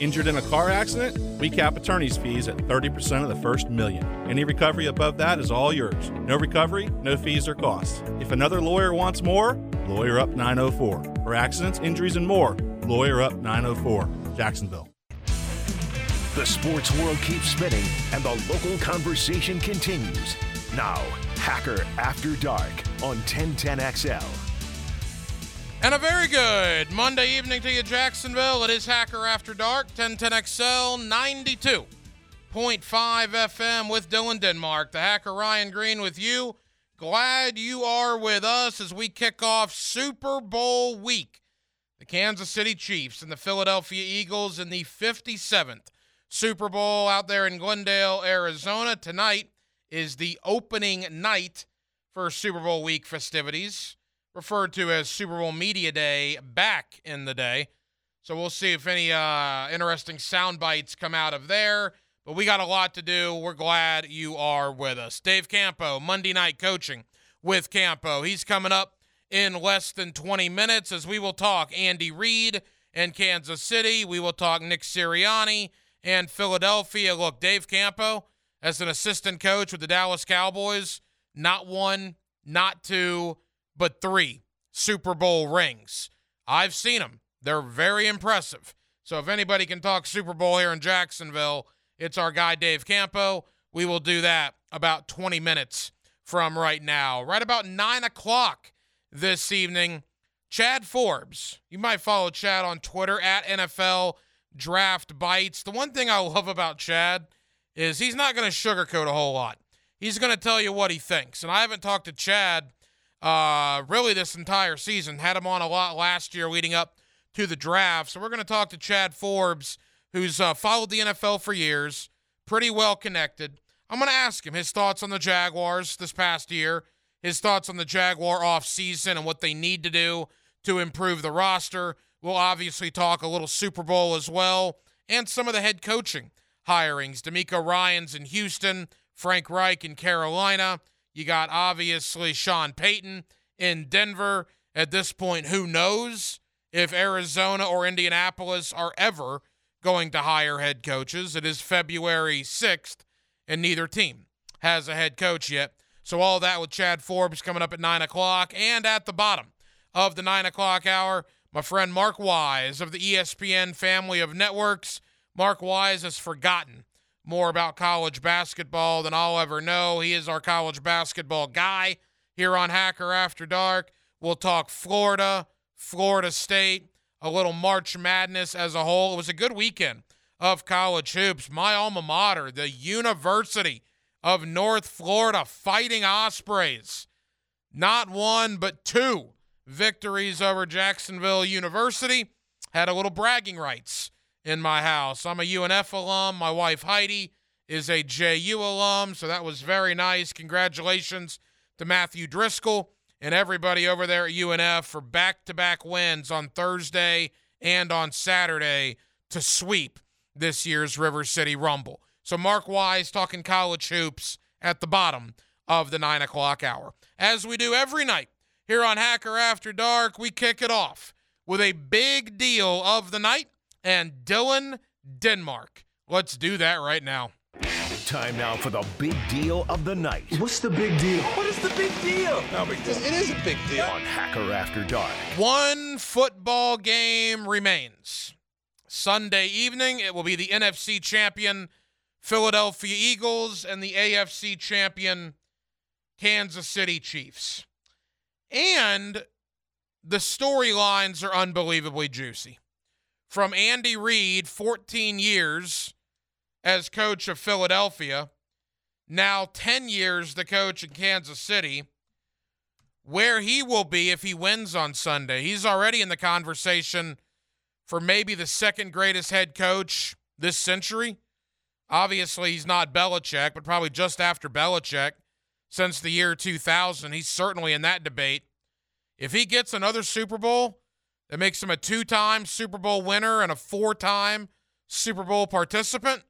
Injured in a car accident? We cap attorney's fees at 30% of the first million. Any recovery above that is all yours. No recovery, no fees or costs. If another lawyer wants more, Lawyer Up 904. For accidents, injuries, and more, Lawyer Up 904. Jacksonville. The sports world keeps spinning and the local conversation continues. Now, Hacker After Dark on 1010XL. And a very good Monday evening to you, Jacksonville. It is Hacker After Dark, 1010XL 92.5 FM with Dylan Denmark. The Hacker Ryan Green with you. Glad you are with us as we kick off Super Bowl week. The Kansas City Chiefs and the Philadelphia Eagles in the 57th Super Bowl out there in Glendale, Arizona. Tonight is the opening night for Super Bowl week festivities referred to as Super Bowl Media Day back in the day. So we'll see if any uh, interesting sound bites come out of there. But we got a lot to do. We're glad you are with us. Dave Campo, Monday Night Coaching with Campo. He's coming up in less than 20 minutes as we will talk Andy Reid and Kansas City. We will talk Nick Sirianni and Philadelphia. Look, Dave Campo, as an assistant coach with the Dallas Cowboys, not one, not two, but three Super Bowl rings. I've seen them. They're very impressive. So if anybody can talk Super Bowl here in Jacksonville, it's our guy Dave Campo. We will do that about 20 minutes from right now. Right about 9 o'clock this evening, Chad Forbes. You might follow Chad on Twitter at NFL Draft Bites. The one thing I love about Chad is he's not going to sugarcoat a whole lot. He's going to tell you what he thinks. And I haven't talked to Chad uh, really this entire season. Had him on a lot last year leading up to the draft. So we're going to talk to Chad Forbes, who's uh, followed the NFL for years, pretty well connected. I'm going to ask him his thoughts on the Jaguars this past year, his thoughts on the Jaguar offseason and what they need to do to improve the roster. We'll obviously talk a little Super Bowl as well and some of the head coaching hirings. DeMeco Ryans in Houston, Frank Reich in Carolina. You got obviously Sean Payton in Denver. At this point, who knows if Arizona or Indianapolis are ever going to hire head coaches? It is February 6th, and neither team has a head coach yet. So, all that with Chad Forbes coming up at 9 o'clock. And at the bottom of the 9 o'clock hour, my friend Mark Wise of the ESPN family of networks. Mark Wise has forgotten more about college basketball than I'll ever know. He is our college basketball guy here on Hacker After Dark. We'll talk Florida, Florida State, a little March Madness as a whole. It was a good weekend of college hoops. My alma mater, the University of North Florida, fighting Ospreys. Not one, but two victories over Jacksonville University. Had a little bragging rights in my house. I'm a UNF alum. My wife Heidi is a JU alum, so that was very nice. Congratulations to Matthew Driscoll and everybody over there at UNF for back to back wins on Thursday and on Saturday to sweep this year's River City Rumble. So, Mark Wise talking college hoops at the bottom of the nine o'clock hour. As we do every night here on Hacker After Dark, we kick it off with a big deal of the night and Dylan Denmark. Let's do that right now. Time now for the big deal of the night. What's the big deal? What is the big deal? No big deal. It is a big deal. On Hacker After Dark. One football game remains. Sunday evening, it will be the NFC champion Philadelphia Eagles and the AFC champion Kansas City Chiefs. And the storylines are unbelievably juicy from Andy Reid, 14 years as coach of Philadelphia, now 10 years the coach in Kansas City, where he will be if he wins on Sunday. He's already in the conversation for maybe the second greatest head coach this century. Obviously, he's not Belichick, but probably just after Belichick since the year 2000. He's certainly in that debate. If he gets another Super Bowl, that makes him a two time Super Bowl winner and a four time Super Bowl participant,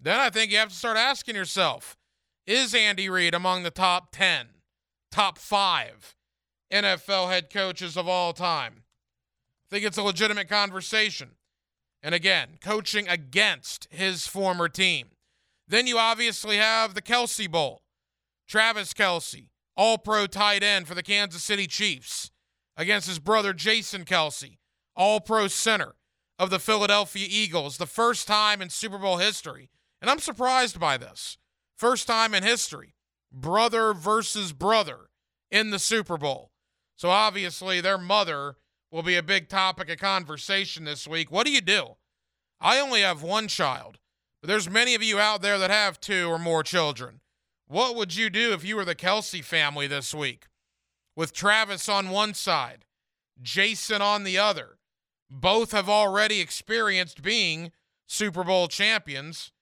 then I think you have to start asking yourself is Andy Reid among the top 10, top five NFL head coaches of all time? I think it's a legitimate conversation. And again, coaching against his former team. Then you obviously have the Kelce Bowl. Travis Kelce, all pro tight end for the Kansas City Chiefs, against his brother Jason Kelce, all pro center of the Philadelphia Eagles. The first time in Super Bowl history. And I'm surprised by this. First time in history. Brother versus brother in the Super Bowl. So obviously, their mother will be a big topic of conversation this week. What do you do? I only have one child, but there's many of you out there that have two or more children. What would you do if you were the Kelce family this week? With Travis on one side, Jason on the other. Both have already experienced being Super Bowl champions.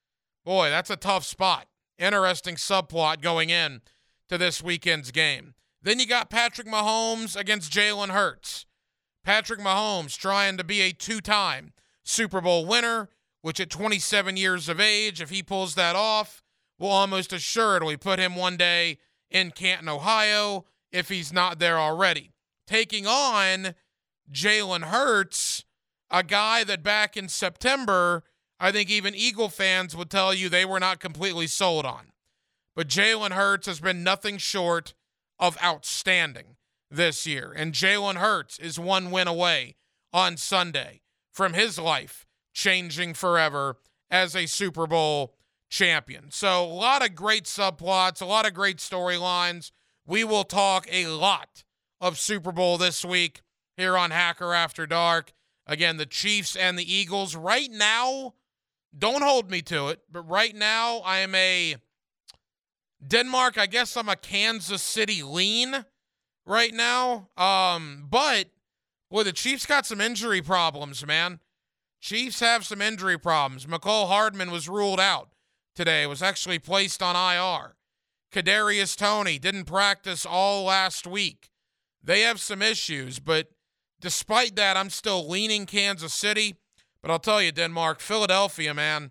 Boy, that's a tough spot. Interesting subplot going in to this weekend's game. Then you got Patrick Mahomes against Jalen Hurts. Patrick Mahomes trying to be a two time Super Bowl winner, which at 27 years of age, if he pulls that off, will almost assuredly put him one day in Canton, Ohio, if he's not there already. Taking on Jalen Hurts, a guy that back in September, I think even Eagle fans would tell you they were not completely sold on. But Jalen Hurts has been nothing short of outstanding this year. And Jalen Hurts is one win away on Sunday from his life changing forever as a Super Bowl champion. So, a lot of great subplots, a lot of great storylines. We will talk a lot of Super Bowl this week here on Hacker After Dark. Again, the Chiefs and the Eagles. Right now, don't hold me to it, but right now I am a Denmark. I guess I'm a Kansas City lean right now. Um, but boy, the Chiefs got some injury problems, man. Chiefs have some injury problems. Mecole Hardman was ruled out today. Was actually placed on IR. Kadarius Toney didn't practice all last week. They have some issues, but despite that, I'm still leaning Kansas City. But I'll tell you, Denmark, Philadelphia, man,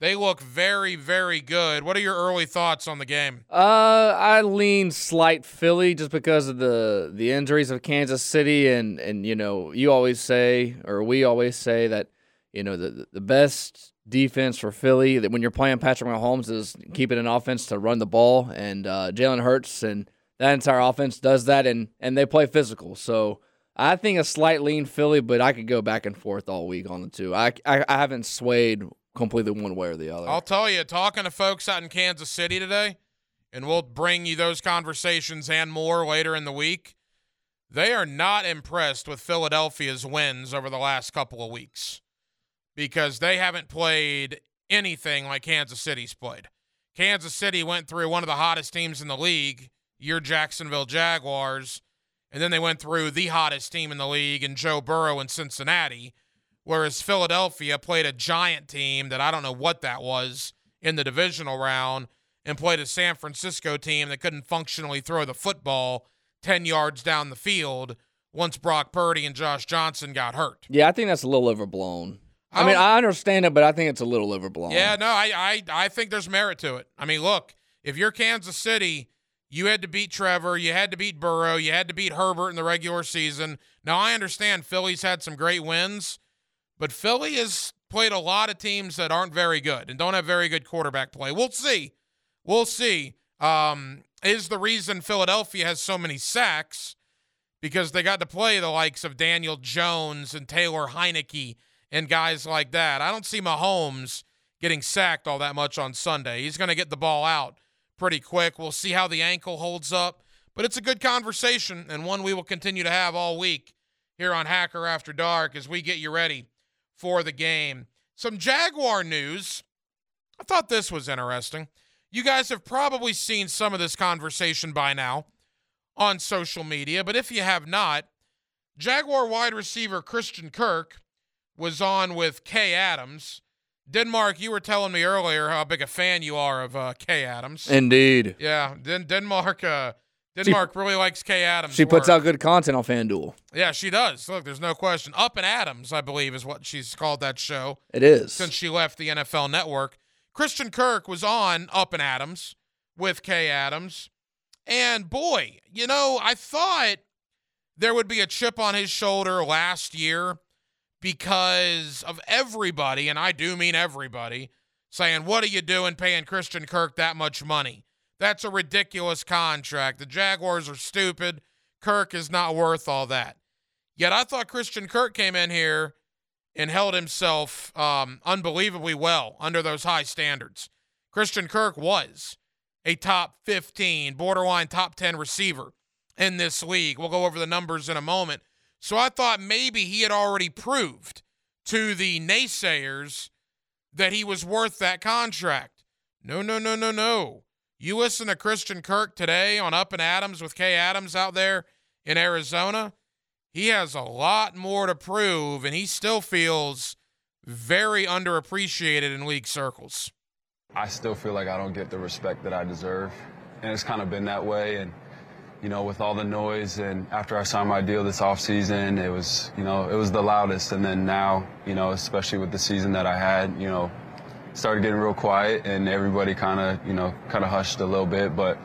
they look very, very good. What are your early thoughts on the game? Uh, I lean slight Philly just because of the the injuries of Kansas City, and and you know you always say, or we always say that you know the the best defense for Philly that when you're playing Patrick Mahomes is keeping an offense to run the ball, and uh, Jalen Hurts and that entire offense does that, and and they play physical. So I think a slight lean Philly, but I could go back and forth all week on the two. I I, I haven't swayed completely one way or the other. I'll tell you, talking to folks out in Kansas City today, and we'll bring you those conversations and more later in the week. They are not impressed with Philadelphia's wins over the last couple of weeks because they haven't played anything like Kansas City's played. Kansas City went through one of the hottest teams in the league, your Jacksonville Jaguars, and then they went through the hottest team in the league in Joe Burrow in Cincinnati whereas Philadelphia played a giant team that I don't know what that was in the divisional round and played a San Francisco team that couldn't functionally throw the football 10 yards down the field once Brock Purdy and Josh Johnson got hurt. Yeah, I think that's a little overblown. I, I mean, I understand it, but I think it's a little overblown. Yeah, no, I, I I think there's merit to it. I mean, look, if you're Kansas City, you had to beat Trevor, you had to beat Burrow, you had to beat Herbert in the regular season. Now I understand Philly's had some great wins, but Philly has played a lot of teams that aren't very good and don't have very good quarterback play. We'll see. We'll see. Um, is the reason Philadelphia has so many sacks because they got to play the likes of Daniel Jones and Taylor Heinicke and guys like that. I don't see Mahomes getting sacked all that much on Sunday. He's going to get the ball out pretty quick. We'll see how the ankle holds up. But it's a good conversation and one we will continue to have all week here on Hacker After Dark as we get you ready for the game. Some Jaguar news. I thought this was interesting. You guys have probably seen some of this conversation by now on social media, but if you have not, Jaguar wide receiver Christian Kirk was on with Kay Adams. Denmark, you were telling me earlier how big a fan you are of uh, Kay Adams. Indeed. Yeah, Den- Denmark uh, Denmark she, really likes Kay Adams. She puts out good content on FanDuel. Yeah, she does. Look, there's no question. Up and Adams, I believe, is what she's called that show. It is. Since she left the NFL network. Christian Kirk was on Up and Adams with Kay Adams. And boy, you know, I thought there would be a chip on his shoulder last year because of everybody, and I do mean everybody, saying, What are you doing paying Christian Kirk that much money? That's a ridiculous contract. The Jaguars are stupid. Kirk is not worth all that. Yet I thought Christian Kirk came in here and held himself um, unbelievably well under those high standards. Christian Kirk was a top 15, borderline top 10 receiver in this league. We'll go over the numbers in a moment. So I thought maybe he had already proved to the naysayers that he was worth that contract. No, no, no, no, no. You listen to Christian Kirk today on Up and Adams with Kay Adams out there in Arizona. He has a lot more to prove, and he still feels very underappreciated in league circles. I still feel like I don't get the respect that I deserve, and it's kind of been that way. And you know, with all the noise, and after I signed my deal this offseason, it was, you know, it was the loudest. And then now, you know, especially with the season that I had, you know, started getting real quiet, and everybody kind of, you know, kind of hushed a little bit. But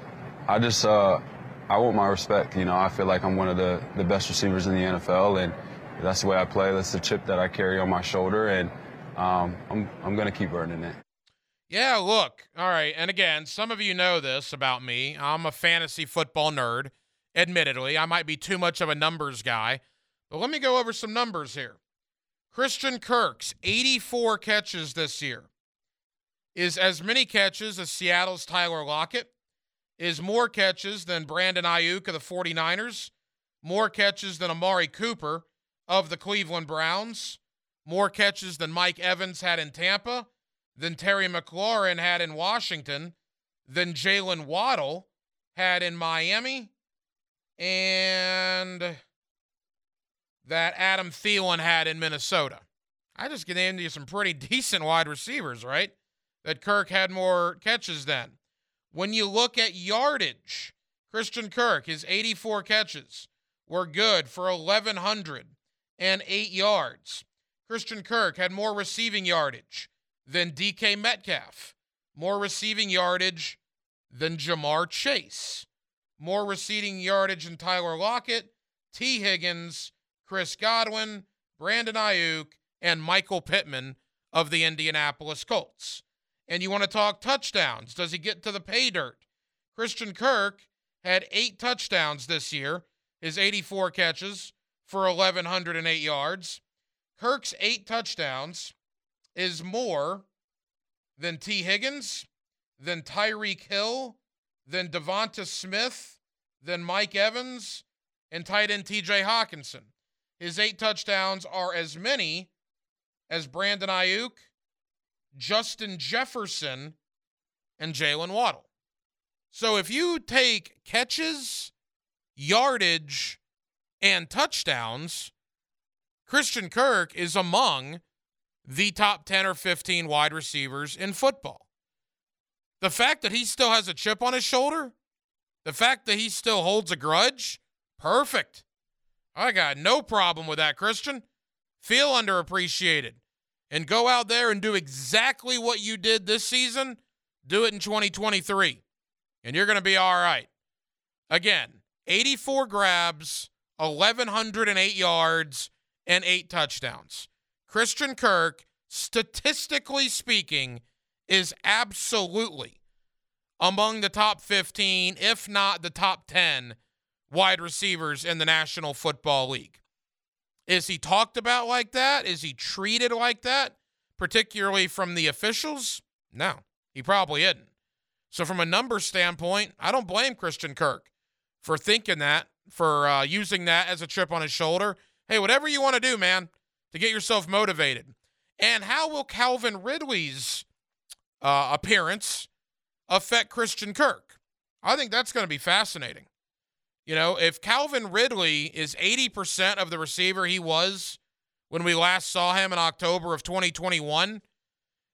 I just, uh, I want my respect. You know, I feel like I'm one of the, the best receivers in the NFL, and that's the way I play. That's the chip that I carry on my shoulder, and um, I'm, I'm going to keep earning it. Yeah, look. All right. And again, some of you know this about me. I'm a fantasy football nerd, admittedly. I might be too much of a numbers guy, but let me go over some numbers here. Christian Kirk's 84 catches this year is as many catches as Seattle's Tyler Lockett, is more catches than Brandon Aiyuk of the 49ers, more catches than Amari Cooper of the Cleveland Browns, more catches than Mike Evans had in Tampa than Terry McLaurin had in Washington, than Jaylen Waddle had in Miami, and that Adam Thielen had in Minnesota. I just get into some pretty decent wide receivers, right? That Kirk had more catches than. When you look at yardage, Christian Kirk, his 84 catches were good for 1,108 yards. Christian Kirk had more receiving yardage than DK Metcalf, more receiving yardage than Ja'Marr Chase, more receiving yardage than Tyler Lockett, Tee Higgins, Chris Godwin, Brandon Aiyuk, and Michael Pittman of the Indianapolis Colts. And you want to talk touchdowns. Does he get to the pay dirt? Christian Kirk had eight touchdowns this year, his 84 catches for 1,108 yards. Kirk's eight touchdowns is more than Tee Higgins, than Tyreek Hill, than Devonta Smith, than Mike Evans, and tight end TJ Hockenson. His eight touchdowns are as many as Brandon Aiyuk, Justin Jefferson, and Jaylen Waddle. So if you take catches, yardage, and touchdowns, Christian Kirk is among the top 10 or 15 wide receivers in football. The fact that he still has a chip on his shoulder, the fact that he still holds a grudge, perfect. I got no problem with that, Christian. Feel underappreciated and go out there and do exactly what you did this season. Do it in 2023, and you're going to be all right. Again, 84 grabs, 1,108 yards, and eight touchdowns. Christian Kirk, statistically speaking, is absolutely among the top 15, if not the top 10 wide receivers in the National Football League. Is he talked about like that? Is he treated like that, particularly from the officials? No, he probably isn't. So, from a number standpoint, I don't blame Christian Kirk for thinking that, for uh, using that as a chip on his shoulder. Hey, whatever you want to do, man to get yourself motivated. And how will Calvin Ridley's uh, appearance affect Christian Kirk? I think that's going to be fascinating. You know, if Calvin Ridley is 80% of the receiver he was when we last saw him in October of 2021,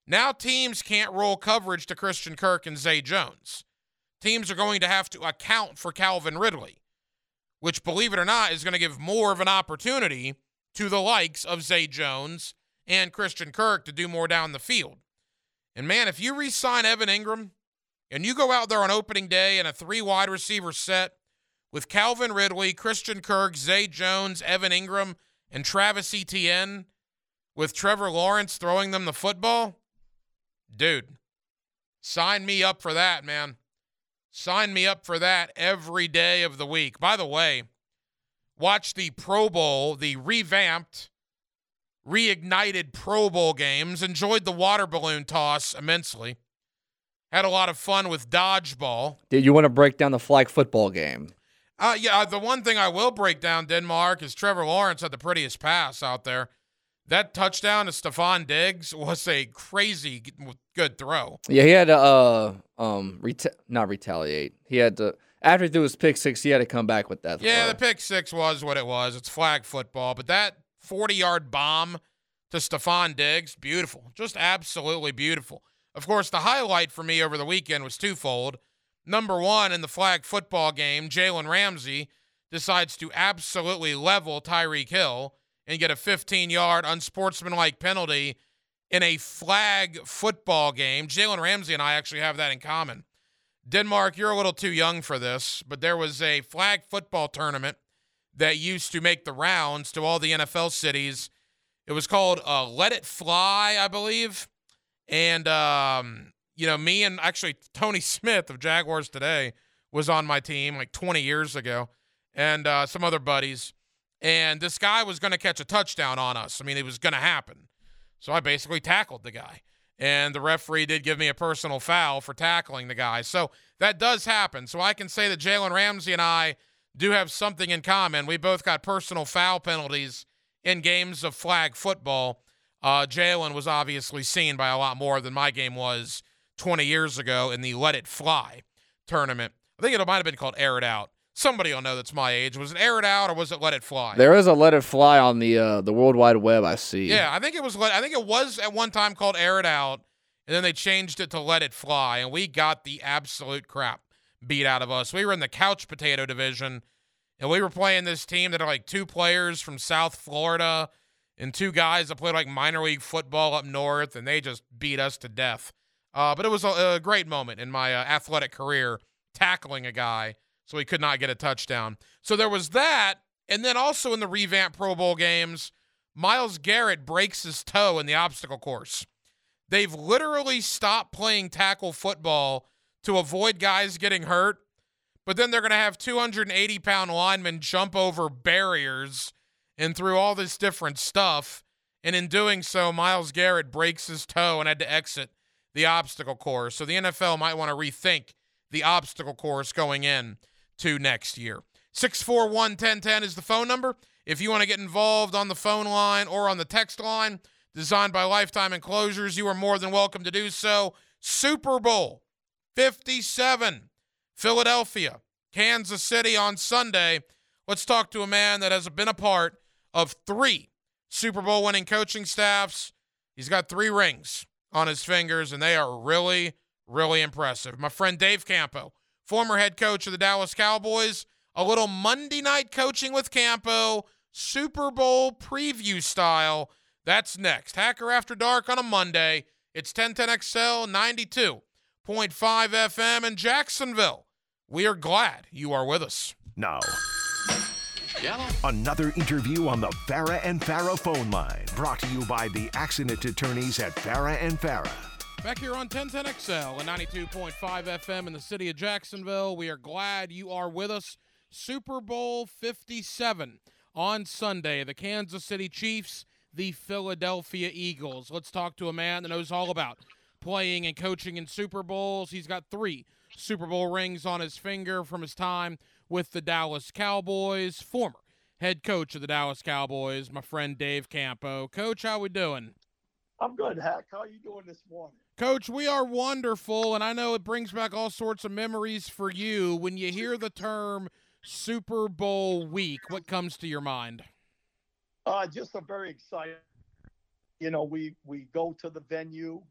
now teams can't roll coverage to Christian Kirk and Zay Jones. Teams are going to have to account for Calvin Ridley, which, believe it or not, is going to give more of an opportunity to the likes of Zay Jones and Christian Kirk to do more down the field. And man, if you re sign Evan Engram and you go out there on opening day in a three wide receiver set with Calvin Ridley, Christian Kirk, Zay Jones, Evan Engram, and Travis Etienne, with Trevor Lawrence throwing them the football, dude, sign me up for that, man. Sign me up for that every day of the week. By the way, watch the Pro Bowl, the revamped, reignited Pro Bowl games. Enjoyed the water balloon toss immensely. Had a lot of fun with dodgeball. Did you want to break down the flag football game? Uh, yeah, the one thing I will break down, Denmark, is Trevor Lawrence had the prettiest pass out there. That touchdown to Stefon Diggs was a crazy good throw. Yeah, he had to uh um reta- not retaliate. He had to after he threw his pick six, he had to come back with that. Yeah, the pick six was what it was. It's flag football, but that 40 yard bomb to Stefon Diggs, beautiful. Just absolutely beautiful. Of course, the highlight for me over the weekend was twofold. Number one, in the flag football game, Jalen Ramsey decides to absolutely level Tyreek Hill and get a 15 yard unsportsmanlike penalty in a flag football game. Jalen Ramsey and I actually have that in common. Denmark, you're a little too young for this, but there was a flag football tournament that used to make the rounds to all the NFL cities. It was called uh, Let It Fly, I believe. And, um, you know, me and actually Tony Smith of Jaguars Today was on my team like 20 years ago, and uh, some other buddies. And this guy was going to catch a touchdown on us. I mean, it was going to happen. So I basically tackled the guy. And the referee did give me a personal foul for tackling the guy. So that does happen. So I can say that Jalen Ramsey and I do have something in common. We both got personal foul penalties in games of flag football. Uh, Jalen was obviously seen by a lot more than my game was 20 years ago in the Let It Fly tournament. I think it might have been called Air It Out. Somebody will know that's my age. Was it Air It Out or was it Let It Fly? There is a Let It Fly on the uh, the World Wide Web. I see. Yeah, I think it was. I think it was at one time called Air It Out, and then they changed it to Let It Fly, and we got the absolute crap beat out of us. We were in the couch potato division, and we were playing this team that are like two players from South Florida and two guys that played like minor league football up north, and they just beat us to death. Uh, but it was a, a, great moment in my uh, athletic career tackling a guy so he could not get a touchdown. So there was that. And then also in the revamp Pro Bowl games, Myles Garrett breaks his toe in the obstacle course. They've literally stopped playing tackle football to avoid guys getting hurt, but then they're going to have 280 pound linemen jump over barriers and through all this different stuff. And in doing so, Myles Garrett breaks his toe and had to exit the obstacle course. So the NFL might want to rethink the obstacle course going in to next year. 641 1010 is the phone number. If you want to get involved on the phone line or on the text line, designed by Lifetime Enclosures, you are more than welcome to do so. Super Bowl 57, Philadelphia, Kansas City on Sunday. Let's talk to a man that has been a part of three Super Bowl winning coaching staffs. He's got three rings on his fingers, and they are really, really impressive. My friend Dave Campo, former head coach of the Dallas Cowboys, a little Monday night coaching with Campo, Super Bowl preview style. That's next. Hacker After Dark on a Monday. It's 1010XL 92.5 FM in Jacksonville. We are glad you are with us. Now, another interview on the Farah and Farah phone line, brought to you by the accident attorneys at Farah and Farah. Back here on 1010XL and 92.5 FM in the city of Jacksonville, we are glad you are with us. Super Bowl 57 on Sunday. The Kansas City Chiefs, the Philadelphia Eagles. Let's talk to a man that knows all about playing and coaching in Super Bowls. He's got three Super Bowl rings on his finger from his time with the Dallas Cowboys. Former head coach of the Dallas Cowboys, my friend Dave Campo. Coach, how are we doing? I'm good, Hack. How are you doing this morning? Coach, we are wonderful, and I know it brings back all sorts of memories for you. When you hear the term Super Bowl week, what comes to your mind? Uh, just a very exciting. You know, we we go to the venue.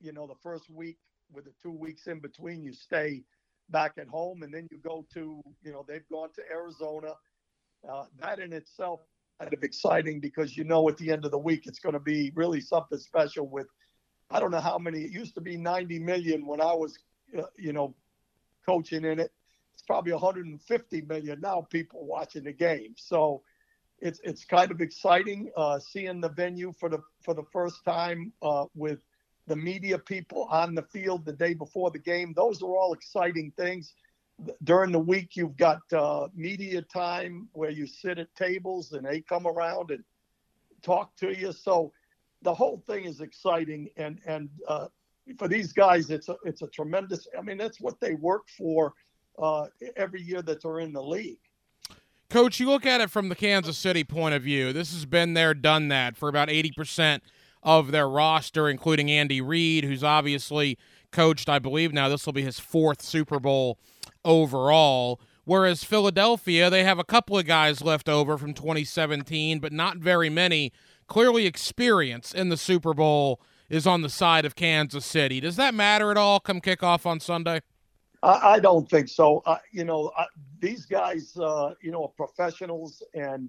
You know, the first week with the two weeks in between, you stay back at home, and then you go to. You know, they've gone to Arizona. Uh, that in itself kind of exciting because you know at the end of the week it's going to be really something special with I don't know how many. It used to be 90 million when I was, uh, you know, coaching in it. It's probably 150 million now. People watching the game. So it's it's kind of exciting uh, seeing the venue for the for the first time uh, with the media people on the field the day before the game. Those are all exciting things. During the week, you've got uh, media time where you sit at tables and they come around and talk to you. So the whole thing is exciting, and and uh, for these guys, it's a it's a tremendous. I mean, that's what they work for uh, every year that they're in the league. Coach, you look at it from the Kansas City point of view. This has been there, done that for about 80% of their roster, including Andy Reid, who's obviously coached, I believe now this will be his fourth Super Bowl overall. Whereas Philadelphia, they have a couple of guys left over from 2017, but not very many. Clearly, experience in the Super Bowl is on the side of Kansas City. Does that matter at all come kickoff on Sunday? I, I don't think so. Uh, you know, uh, these guys, uh, you know, are professionals, and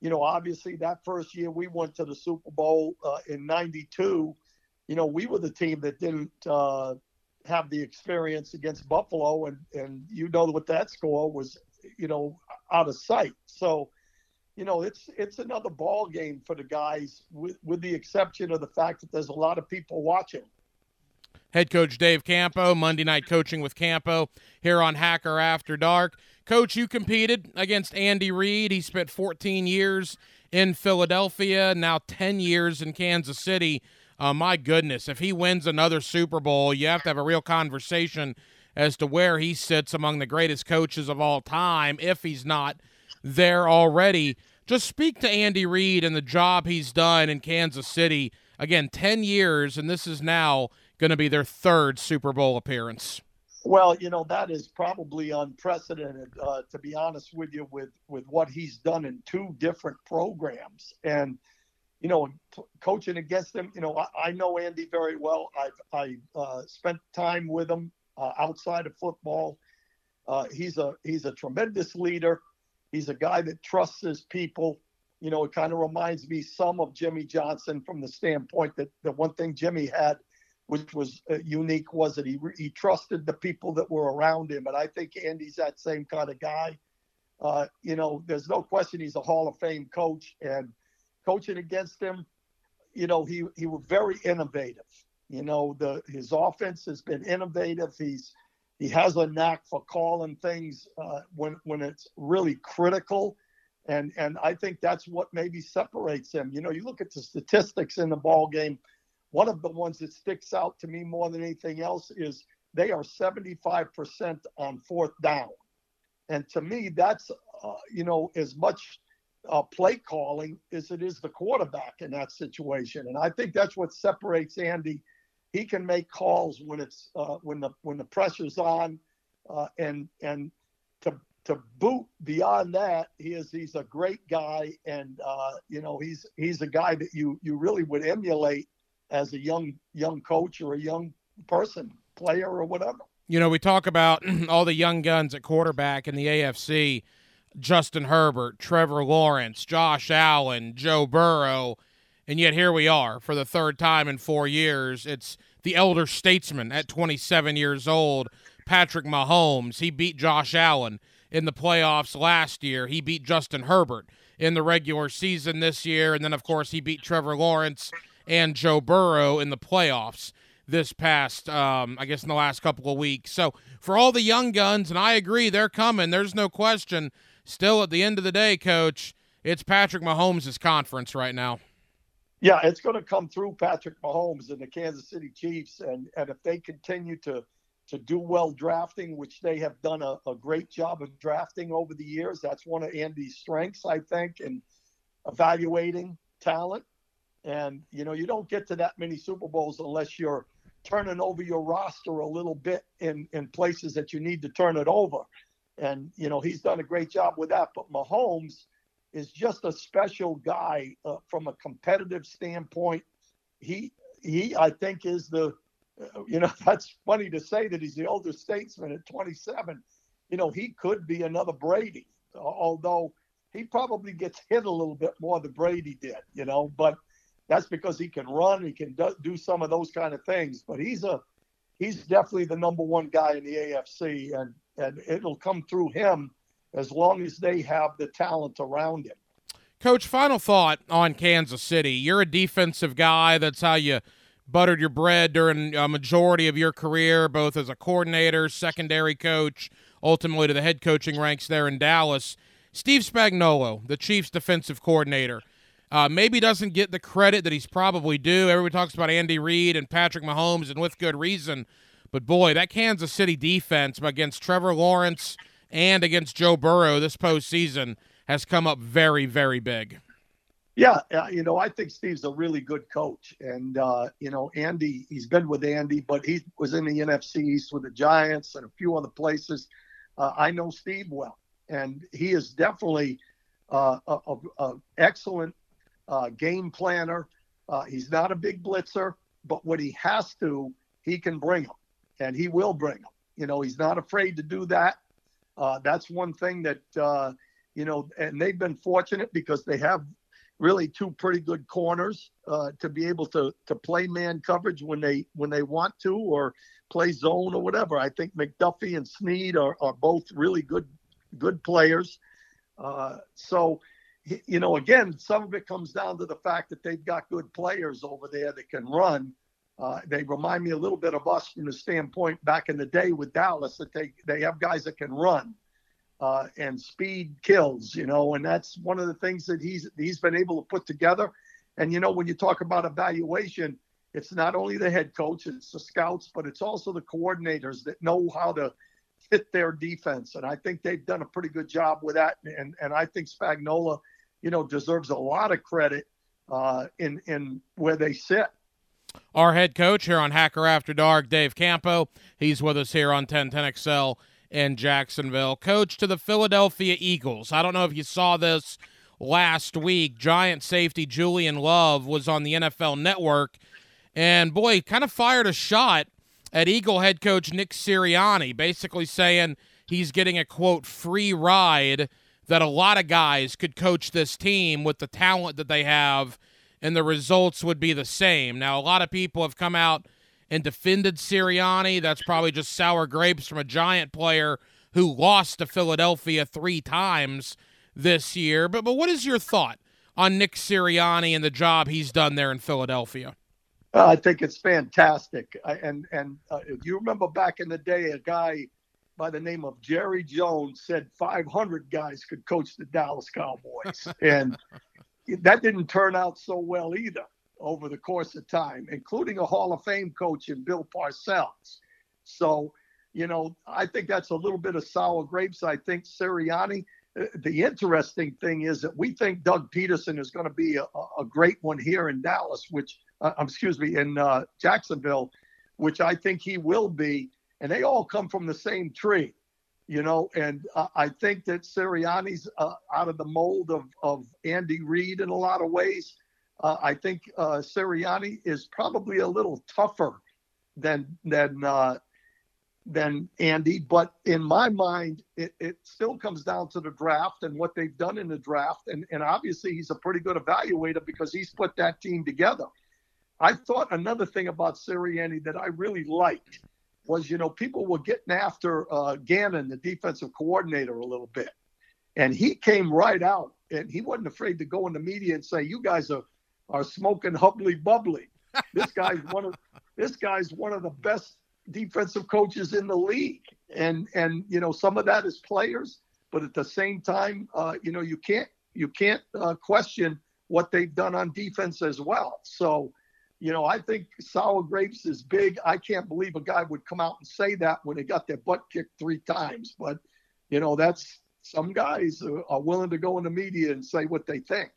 you know, obviously that first year we went to the Super Bowl uh, in '92. You know, we were the team that didn't uh, have the experience against Buffalo, and and you know what that score was, you know, out of sight. So, you know, it's it's another ball game for the guys, with with the exception of the fact that there's a lot of people watching head coach Dave Campo, Monday night coaching with Campo here on Hacker After Dark. Coach, you competed against Andy Reid. He spent 14 years in Philadelphia, now 10 years in Kansas City. Uh, my goodness, if he wins another Super Bowl, you have to have a real conversation as to where he sits among the greatest coaches of all time, if he's not there already. Just speak to Andy Reid and the job he's done in Kansas City. Again, 10 years, and this is now going to be their third Super Bowl appearance. Well, you know that is probably unprecedented, uh, to be honest with you, with with what he's done in two different programs, and you know, coaching against him. You know, I, I, know Andy very well. I've I uh, spent time with him uh, outside of football. Uh, he's a he's a tremendous leader. He's a guy that trusts his people. You know, it kind of reminds me some of Jimmy Johnson from the standpoint that the one thing Jimmy had which was uh, unique was that he he trusted the people that were around him, and I think Andy's that same kind of guy. Uh, you know, there's no question he's a Hall of Fame coach, and coaching against him, you know, he he was very innovative. You know, the his offense has been innovative. He's he has a knack for calling things uh, when when it's really critical, and and I think that's what maybe separates him. You know, you look at the statistics in the ball game one of the ones that sticks out to me more than anything else is they are 75% on fourth down. And to me, that's, uh, you know, as much uh, play calling as it is the quarterback in that situation. And I think that's what separates Andy. He can make calls when it's uh, when the when the pressure's on, uh, and and to to boot beyond that, he is he's a great guy, and uh, you know he's he's a guy that you you really would emulate as a young young coach or a young person, player or whatever. You know, we talk about all the young guns at quarterback in the AFC. Justin Herbert, Trevor Lawrence, Josh Allen, Joe Burrow, and yet here we are for the third time in four years. It's the elder statesman at 27 years old, Patrick Mahomes. He beat Josh Allen in the playoffs last year. He beat Justin Herbert in the regular season this year. And then, of course, he beat Trevor Lawrence and Joe Burrow in the playoffs this past, um, I guess, in the last couple of weeks. So for all the young guns, and I agree, they're coming. There's no question. Still, at the end of the day, Coach, it's Patrick Mahomes' conference right now. Yeah, it's going to come through Patrick Mahomes and the Kansas City Chiefs, and and if they continue to to do well drafting, which they have done a, a great job of drafting over the years, that's one of Andy's strengths, I think, in evaluating talent. And, you know, you don't get to that many Super Bowls unless you're turning over your roster a little bit in, in places that you need to turn it over. And, you know, he's done a great job with that. But Mahomes is just a special guy uh, from a competitive standpoint. He, he, I think, is the, uh, you know, that's funny to say that he's the older statesman at 27. You know, he could be another Brady, although he probably gets hit a little bit more than Brady did, you know, but that's because he can run, he can do, do some of those kind of things. But he's a he's definitely the number one guy in the AFC, and and it'll come through him as long as they have the talent around him. Coach, final thought on Kansas City. You're a defensive guy. That's how you buttered your bread during a majority of your career, both as a coordinator, secondary coach, ultimately to the head coaching ranks there in Dallas. Steve Spagnuolo, the Chiefs' defensive coordinator, uh, maybe doesn't get the credit that he's probably due. Everybody talks about Andy Reid and Patrick Mahomes, and with good reason. But boy, that Kansas City defense against Trevor Lawrence and against Joe Burrow this postseason has come up very, very big. Yeah, uh, you know, I think Steve's a really good coach, and uh, you know, Andy, he's been with Andy, but he was in the NFC East with the Giants and a few other places. Uh, I know Steve well, and he is definitely uh, a, a, a, excellent uh, game planner. Uh, he's not a big blitzer, but what he has to, he can bring them, and he will bring them. You know, he's not afraid to do that. That's one thing that you know, and they've been fortunate because they have really two pretty good corners uh, to be able to to play man coverage when they when they want to or play zone or whatever. I think McDuffie and Sneed are, are both really good good players. Uh, so you know, again, some of it comes down to the fact that they've got good players over there that can run. Uh, they remind me a little bit of us from the standpoint back in the day with Dallas that they they have guys that can run uh, and speed kills, you know, and that's one of the things that he's he's been able to put together. And you know, when you talk about evaluation, it's not only the head coach, it's the scouts, but it's also the coordinators that know how to fit their defense. And I think they've done a pretty good job with that. And and I think Spagnuolo, you know, deserves a lot of credit uh, in in where they sit. Our head coach here on Hacker After Dark, Dave Campo. He's with us here on 1010XL in Jacksonville. Coach to the Philadelphia Eagles. I don't know if you saw this last week. Giant safety Julian Love was on the NFL Network, and boy, kind of fired a shot at Eagle head coach Nick Sirianni, basically saying he's getting a quote free ride that a lot of guys could coach this team with the talent that they have and the results would be the same. Now, a lot of people have come out and defended Sirianni. That's probably just sour grapes from a giant player who lost to Philadelphia three times this year. But but what is your thought on Nick Sirianni and the job he's done there in Philadelphia? Uh, I think it's fantastic. I, and and uh, you remember back in the day, a guy by the name of Jerry Jones said 500 guys could coach the Dallas Cowboys, and that didn't turn out so well either over the course of time, including a Hall of Fame coach in Bill Parcells. So, you know, I think that's a little bit of sour grapes. I think Sirianni. The interesting thing is that we think Doug Pederson is going to be a, a great one here in Dallas, which, uh, um, excuse me, in uh, Jacksonville, which I think he will be. And they all come from the same tree, you know. And uh, I think that Sirianni's uh, out of the mold of, of Andy Reid in a lot of ways. Uh, I think uh, Sirianni is probably a little tougher than than uh, than Andy, but in my mind, it, it still comes down to the draft and what they've done in the draft, and and obviously he's a pretty good evaluator because he's put that team together. I thought another thing about Sirianni that I really liked was, you know, people were getting after uh, Gannon, the defensive coordinator, a little bit, and he came right out and he wasn't afraid to go in the media and say, "You guys are are smoking hubbly bubbly. This guy's one of this guy's one of the best defensive coaches in the league, and and you know some of that is players, but at the same time, uh, you know you can't you can't uh, question what they've done on defense as well. So, you know, I think sour grapes is big. I can't believe a guy would come out and say that when they got their butt kicked three times, but you know that's some guys are willing to go in the media and say what they think.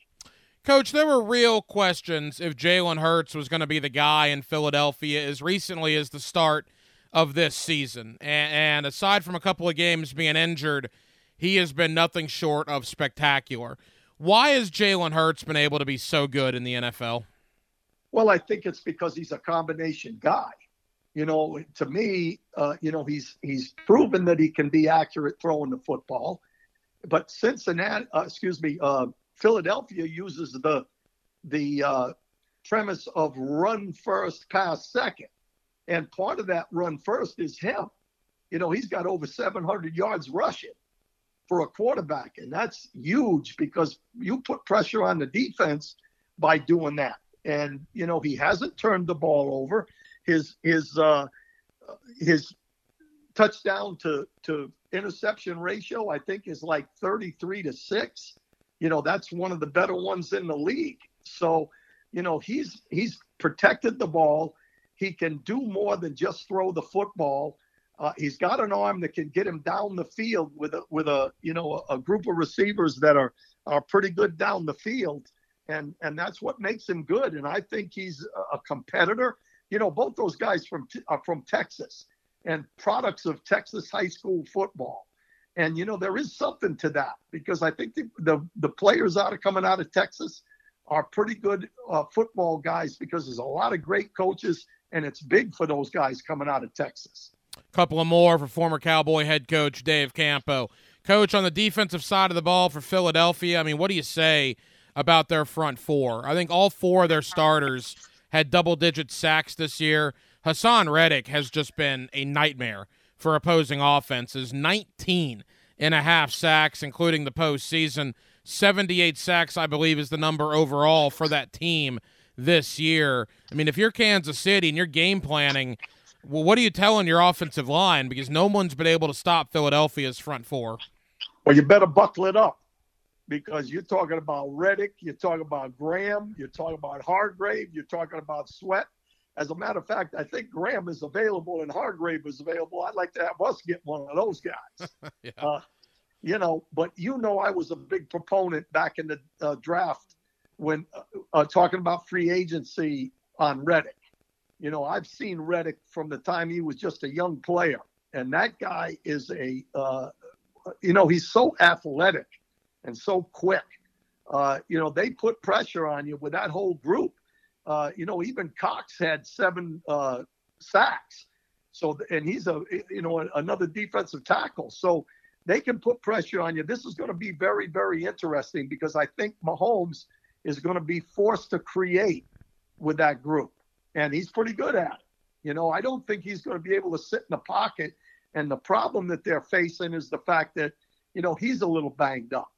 Coach, there were real questions if Jalen Hurts was going to be the guy in Philadelphia as recently as the start of this season. And, and, aside from a couple of games being injured, he has been nothing short of spectacular. Why has Jalen Hurts been able to be so good in the NFL? Well, I think it's because he's a combination guy. You know, to me, uh, you know, he's he's proven that he can be accurate throwing the football. But Cincinnati, uh, excuse me, uh, Philadelphia uses the the uh, premise of run first, pass second, and part of that run first is him. You know, he's got over 700 yards rushing, for a quarterback, and that's huge because you put pressure on the defense by doing that. And you know he hasn't turned the ball over. His his uh, his touchdown to to interception ratio I think is like 33 to six. You know that's one of the better ones in the league. So you know he's he's protected the ball. He can do more than just throw the football. Uh, he's got an arm that can get him down the field with a with a you know a, a, group of receivers that are are pretty good down the field, and and that's what makes him good. And I think he's a competitor. You know, both those guys from are from Texas and products of Texas high school football. And you know there is something to that because I think the the, the players out of coming out of Texas are pretty good uh, football guys because there's a lot of great coaches and it's big for those guys coming out of Texas. Couple of more for former Cowboy head coach Dave Campo. Coach, on the defensive side of the ball for Philadelphia, I mean, what do you say about their front four? I think all four of their starters had double digit sacks this year. Haason Reddick has just been a nightmare for opposing offenses 19 and a half sacks, including the postseason. 78 sacks, I believe, is the number overall for that team this year. I mean, if you're Kansas City and you're game planning, well, what are you telling your offensive line? Because no one's been able to stop Philadelphia's front four. Well, you better buckle it up because you're talking about Reddick, you're talking about Graham, you're talking about Hargrave, you're talking about Sweat. As a matter of fact, I think Graham is available and Hargrave is available. I'd like to have us get one of those guys. yeah. uh, you know, but you know, I was a big proponent back in the uh, draft when uh, uh talking about free agency on Reddick. You know, I've seen Reddick from the time he was just a young player, and that guy is a, uh, you know, he's so athletic and so quick. Uh, you know, they put pressure on you with that whole group. Uh, you know, even Cox had seven uh, sacks. So, and he's a, you know, another defensive tackle. So they can put pressure on you. This is going to be very, very interesting because I think Mahomes is going to be forced to create with that group and he's pretty good at it. You know, I don't think he's going to be able to sit in the pocket. And the problem that they're facing is the fact that, you know, he's a little banged up.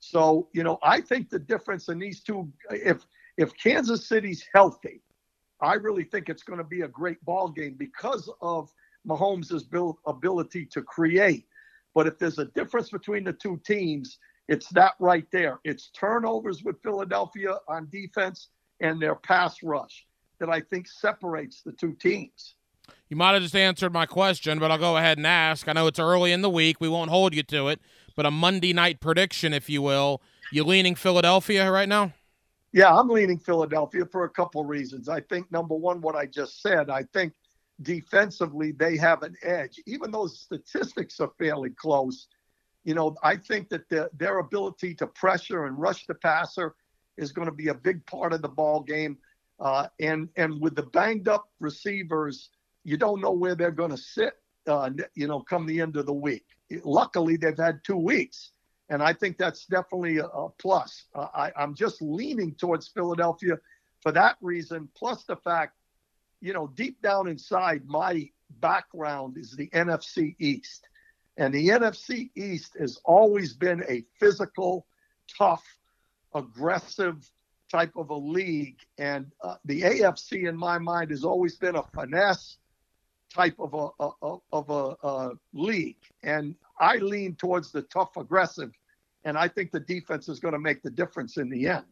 So, you know, I think the difference in these two, if if Kansas City's healthy, I really think it's going to be a great ball game because of Mahomes' ability to create. But if there's a difference between the two teams, it's that right there. It's turnovers with Philadelphia on defense and their pass rush that I think separates the two teams. You might have just answered my question, but I'll go ahead and ask. I know it's early in the week. We won't hold you to it, but a Monday night prediction, if you will. You leaning Philadelphia right now? Yeah, I'm leaning Philadelphia for a couple reasons. I think number one, what I just said, I think defensively they have an edge, even though statistics are fairly close. You know, I think that the, their ability to pressure and rush the passer is going to be a big part of the ball game. Uh, and and with the banged up receivers, you don't know where they're going to sit. Uh, you know, come the end of the week. Luckily, they've had two weeks, and I think that's definitely a, a plus. Uh, I, I'm just leaning towards Philadelphia for that reason, plus the fact, you know, deep down inside, my background is the NFC East, and the NFC East has always been a physical, tough, aggressive type of a league. And uh, the AFC, in my mind, has always been a finesse type of a, a of a, a, league. And I lean towards the tough, aggressive. And I think the defense is going to make the difference in the end.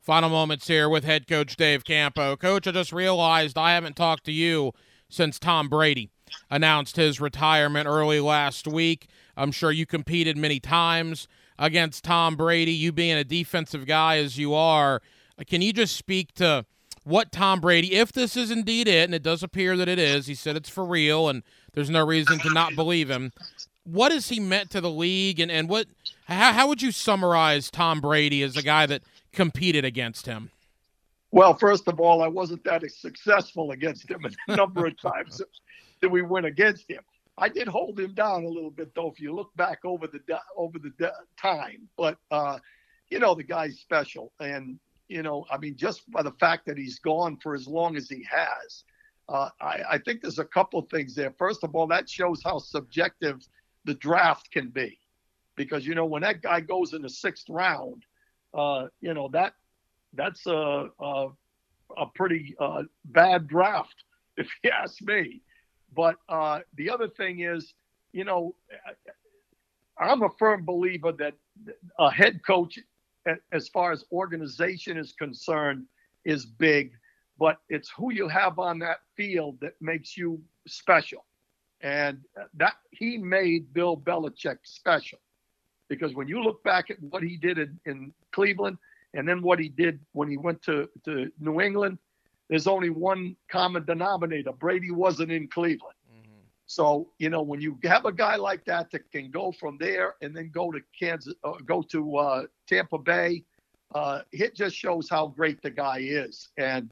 Final moments here with head coach Dave Campo. Coach, I just realized I haven't talked to you since Tom Brady announced his retirement early last week. I'm sure you competed many times against Tom Brady. You being a defensive guy as you are, can you just speak to what Tom Brady, if this is indeed it, and it does appear that it is, he said it's for real, and there's no reason to not believe him. What has he meant to the league, and, and what how, how would you summarize Tom Brady as a guy that competed against him? Well, first of all, I wasn't that successful against him a number of times that we went against him. I did hold him down a little bit, though. If you look back over the over the time, but uh, you know the guy's special, and you know, I mean, just by the fact that he's gone for as long as he has, uh, I, I, think there's a couple things there. First of all, that shows how subjective the draft can be. because you know when that guy goes in the sixth round, uh, you know that that's a a, a pretty uh, bad draft if you ask me. But uh, the other thing is, you know, I'm a firm believer that a head coach, as far as organization is concerned, is big, but it's who you have on that field that makes you special. And that he made Bill Belichick special because when you look back at what he did in, in Cleveland and then what he did when he went to, to New England, there's only one common denominator. Brady wasn't in Cleveland. So, you know, when you have a guy like that that can go from there and then go to Kansas, uh, go to uh, Tampa Bay, uh, it just shows how great the guy is. And,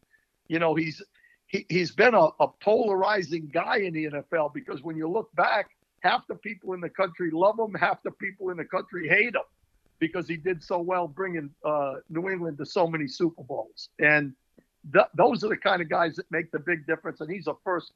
you know, he's he, he's been a, a polarizing guy in the NFL because when you look back, half the people in the country love him, half the people in the country hate him because he did so well bringing uh, New England to so many Super Bowls. And th- those are the kind of guys that make the big difference. And he's a first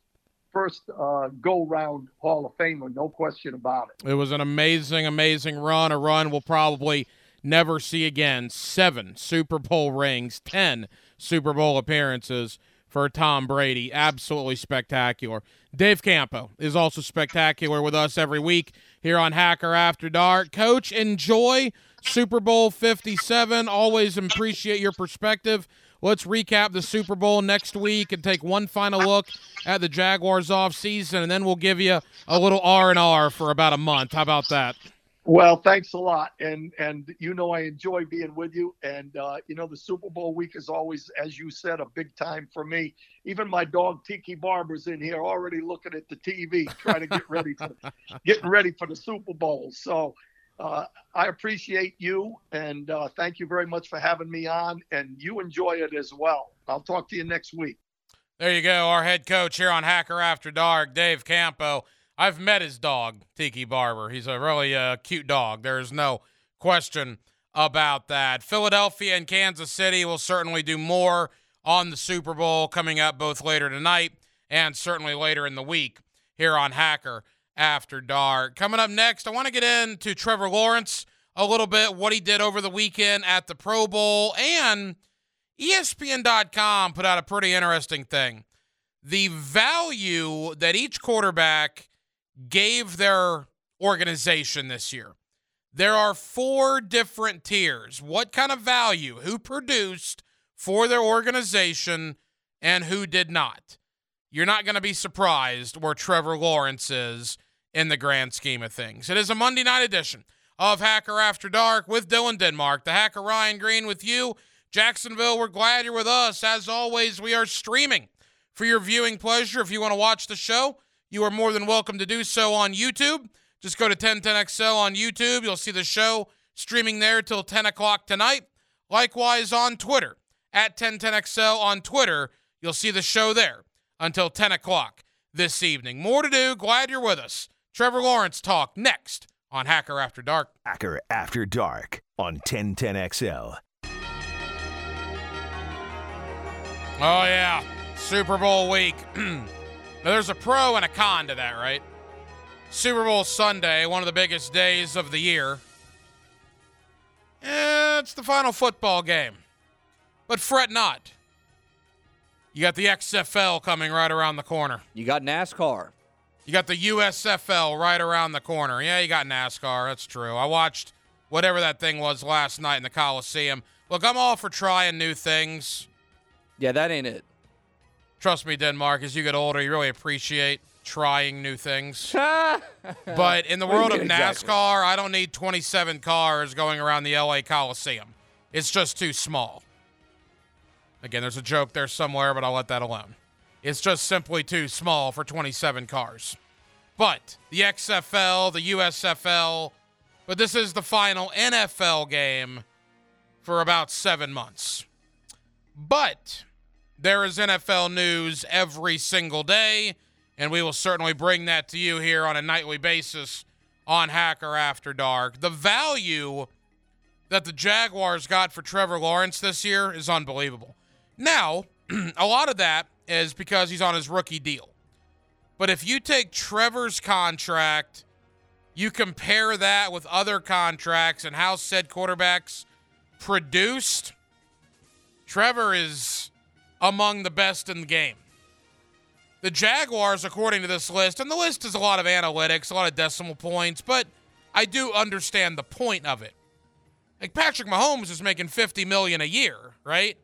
first uh, go round Hall of Famer, no question about it. It was an amazing, amazing run. A run we'll probably never see again. Seven Super Bowl rings, ten Super Bowl appearances for Tom Brady. Absolutely spectacular. Dave Campo is also spectacular with us every week here on Hacker After Dark. Coach, enjoy Super Bowl 57. Always appreciate your perspective. Let's recap the Super Bowl next week and take one final look at the Jaguars off season, and then we'll give you a little R and R for about a month. How about that? Well, thanks a lot, and and you know I enjoy being with you, and uh, you know the Super Bowl week is always, as you said, a big time for me. Even my dog Tiki Barber's in here already looking at the TV, trying to get ready for getting ready for the Super Bowl. So uh, I appreciate you, and uh, thank you very much for having me on, and you enjoy it as well. I'll talk to you next week. There you go, our head coach here on Hacker After Dark, Dave Campo. I've met his dog, Tiki Barber. He's a really uh, cute dog. There's no question about that. Philadelphia and Kansas City will certainly do more on the Super Bowl coming up both later tonight and certainly later in the week here on Hacker After Dark. Coming up next, I want to get into Trevor Lawrence a little bit, what he did over the weekend at the Pro Bowl, and ESPN.com put out a pretty interesting thing. The value that each quarterback gave their organization this year. There are four different tiers. What kind of value? Who produced for their organization and who did not? You're not going to be surprised where Trevor Lawrence is in the grand scheme of things. It is a Monday night edition of Hacker After Dark with Dylan Denmark, the hacker Ryan Green with you. Jacksonville, we're glad you're with us. As always, we are streaming for your viewing pleasure. If you want to watch the show, you are more than welcome to do so on YouTube. Just go to 1010XL on YouTube. You'll see the show streaming there till 10 o'clock tonight. Likewise on Twitter, at 1010XL on Twitter. You'll see the show there until 10 o'clock this evening. More to do. Glad you're with us. Trevor Lawrence talk next on Hacker After Dark. Hacker After Dark on 1010XL. Oh, yeah. Super Bowl week. Now, there's a pro and a con to that, right? Super Bowl Sunday, one of the biggest days of the year. Eh, it's the final football game. But fret not. You got the XFL coming right around the corner. You got NASCAR. You got the USFL right around the corner. Yeah, you got NASCAR. That's true. I watched whatever that thing was last night in the Coliseum. Look, I'm all for trying new things. Yeah, that ain't it. Trust me, Denmark, as you get older, you really appreciate trying new things. but in the world of NASCAR, exactly? I don't need 27 cars going around the LA Coliseum. It's just too small. Again, there's a joke there somewhere, but I'll let that alone. It's just simply too small for 27 cars. But the XFL, the USFL, but this is the final NFL game for about seven months. But there is NFL news every single day, and we will certainly bring that to you here on a nightly basis on Hacker After Dark. The value that the Jaguars got for Trevor Lawrence this year is unbelievable. Now, a lot of that is because he's on his rookie deal. But if you take Trevor's contract you compare that with other contracts and how said quarterbacks produced, Trevor is among the best in the game. The Jaguars, according to this list, and the list is a lot of analytics, a lot of decimal points, but I do understand the point of it. Like Patrick Mahomes is making 50 million a year, right?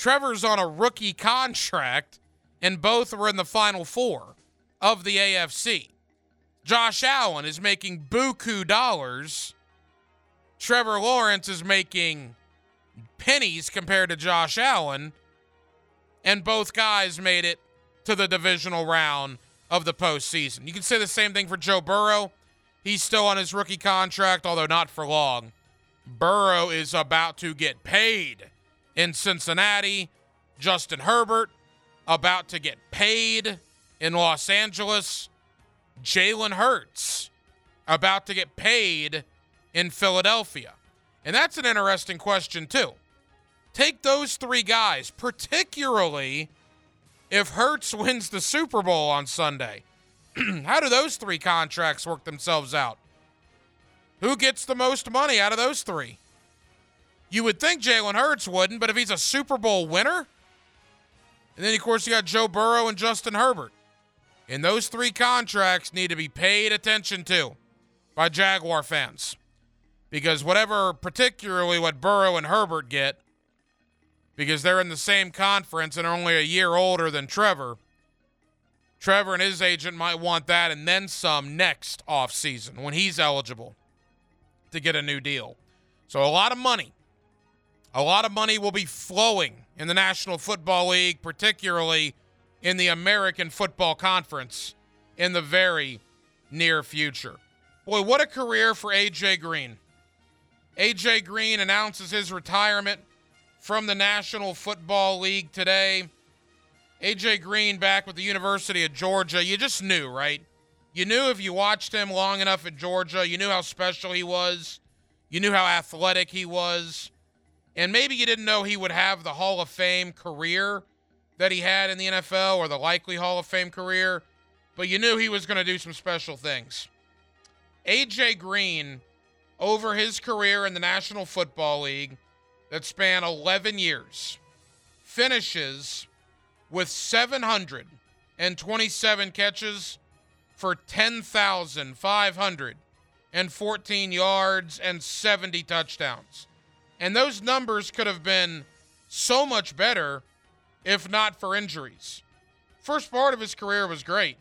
Trevor's on a rookie contract, and both were in the final four of the AFC. Josh Allen is making buku dollars. Trevor Lawrence is making pennies compared to Josh Allen. And both guys made it to the divisional round of the postseason. You can say the same thing for Joe Burrow. He's still on his rookie contract, although not for long. Burrow is about to get paid in Cincinnati. Justin Herbert about to get paid in Los Angeles. Jalen Hurts about to get paid in Philadelphia. And that's an interesting question, too. Take those three guys, particularly if Hurts wins the Super Bowl on Sunday. How do those three contracts work themselves out? Who gets the most money out of those three? You would think Jalen Hurts wouldn't, but if he's a Super Bowl winner, and then of course you got Joe Burrow and Justin Herbert. And those three contracts need to be paid attention to by Jaguar fans. Because whatever, particularly what Burrow and Herbert get, because they're in the same conference and are only a year older than Trevor, Trevor and his agent might want that and then some next offseason when he's eligible to get a new deal. So a lot of money. A lot of money will be flowing in the National Football League, particularly in the American Football Conference in the very near future. Boy, what a career for AJ Green. AJ Green announces his retirement from the National Football League today. AJ Green back with the University of Georgia. You just knew, right? You knew if you watched him long enough at Georgia, you knew how special he was. You knew how athletic he was. And maybe you didn't know he would have the Hall of Fame career that he had in the NFL or the likely Hall of Fame career, but you knew he was going to do some special things. AJ Green, over his career in the National Football League that span 11 years, finishes with 727 catches for 10,514 yards and 70 touchdowns. And those numbers could have been so much better if not for injuries. First part of his career was great,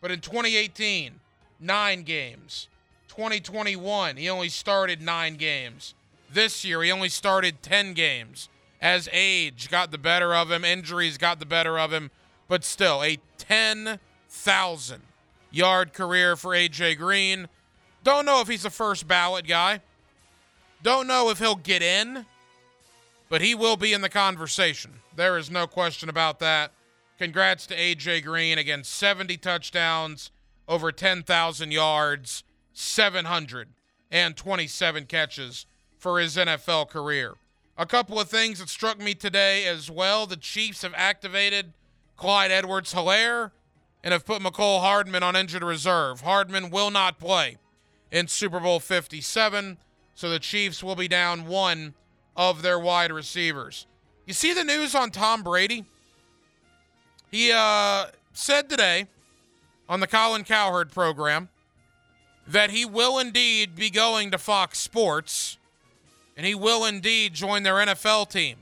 but in 2018, nine games. 2021, he only started nine games. This year, he only started 10 games. As age got the better of him, injuries got the better of him, but still, a 10,000 yard career for A.J. Green. Don't know if he's a first ballot guy. Don't know if he'll get in, but he will be in the conversation. There is no question about that. Congrats to A.J. Green. Again, 70 touchdowns, over 10,000 yards, 727 catches for his NFL career. A couple of things that struck me today as well. The Chiefs have activated Clyde Edwards Helaire and have put Mecole Hardman on injured reserve. Hardman will not play in Super Bowl 57, so the Chiefs will be down one of their wide receivers. You see the news on Tom Brady? He uh, said today on the Colin Cowherd program that he will indeed be going to Fox Sports and he will indeed join their NFL team.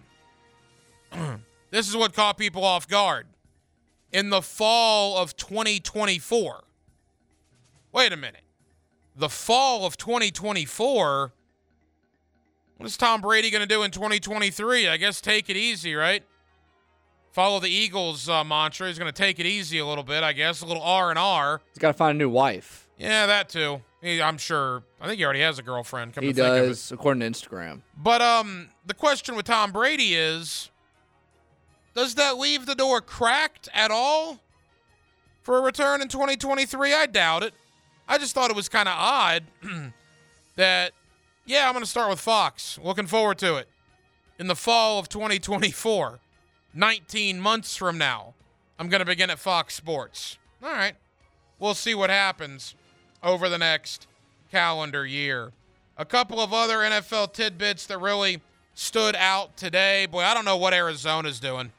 this is what caught people off guard. In the fall of 2024. Wait a minute. The fall of 2024 what is Tom Brady going to do in 2023? I guess take it easy, right? Follow the Eagles uh, mantra. He's going to take it easy a little bit, I guess. A little R and R. He's got to find a new wife. Yeah, that too. He, I'm sure. I think he already has a girlfriend. he does, according to Instagram. But um, the question with Tom Brady is, does that leave the door cracked at all for a return in 2023? I doubt it. I just thought it was kind of odd that yeah, I'm going to start with Fox. Looking forward to it. In the fall of 2024, 19 months from now, I'm going to begin at Fox Sports. All right. We'll see what happens. over the next calendar year. A couple of other NFL tidbits that really stood out today. Boy, I don't know what Arizona's doing.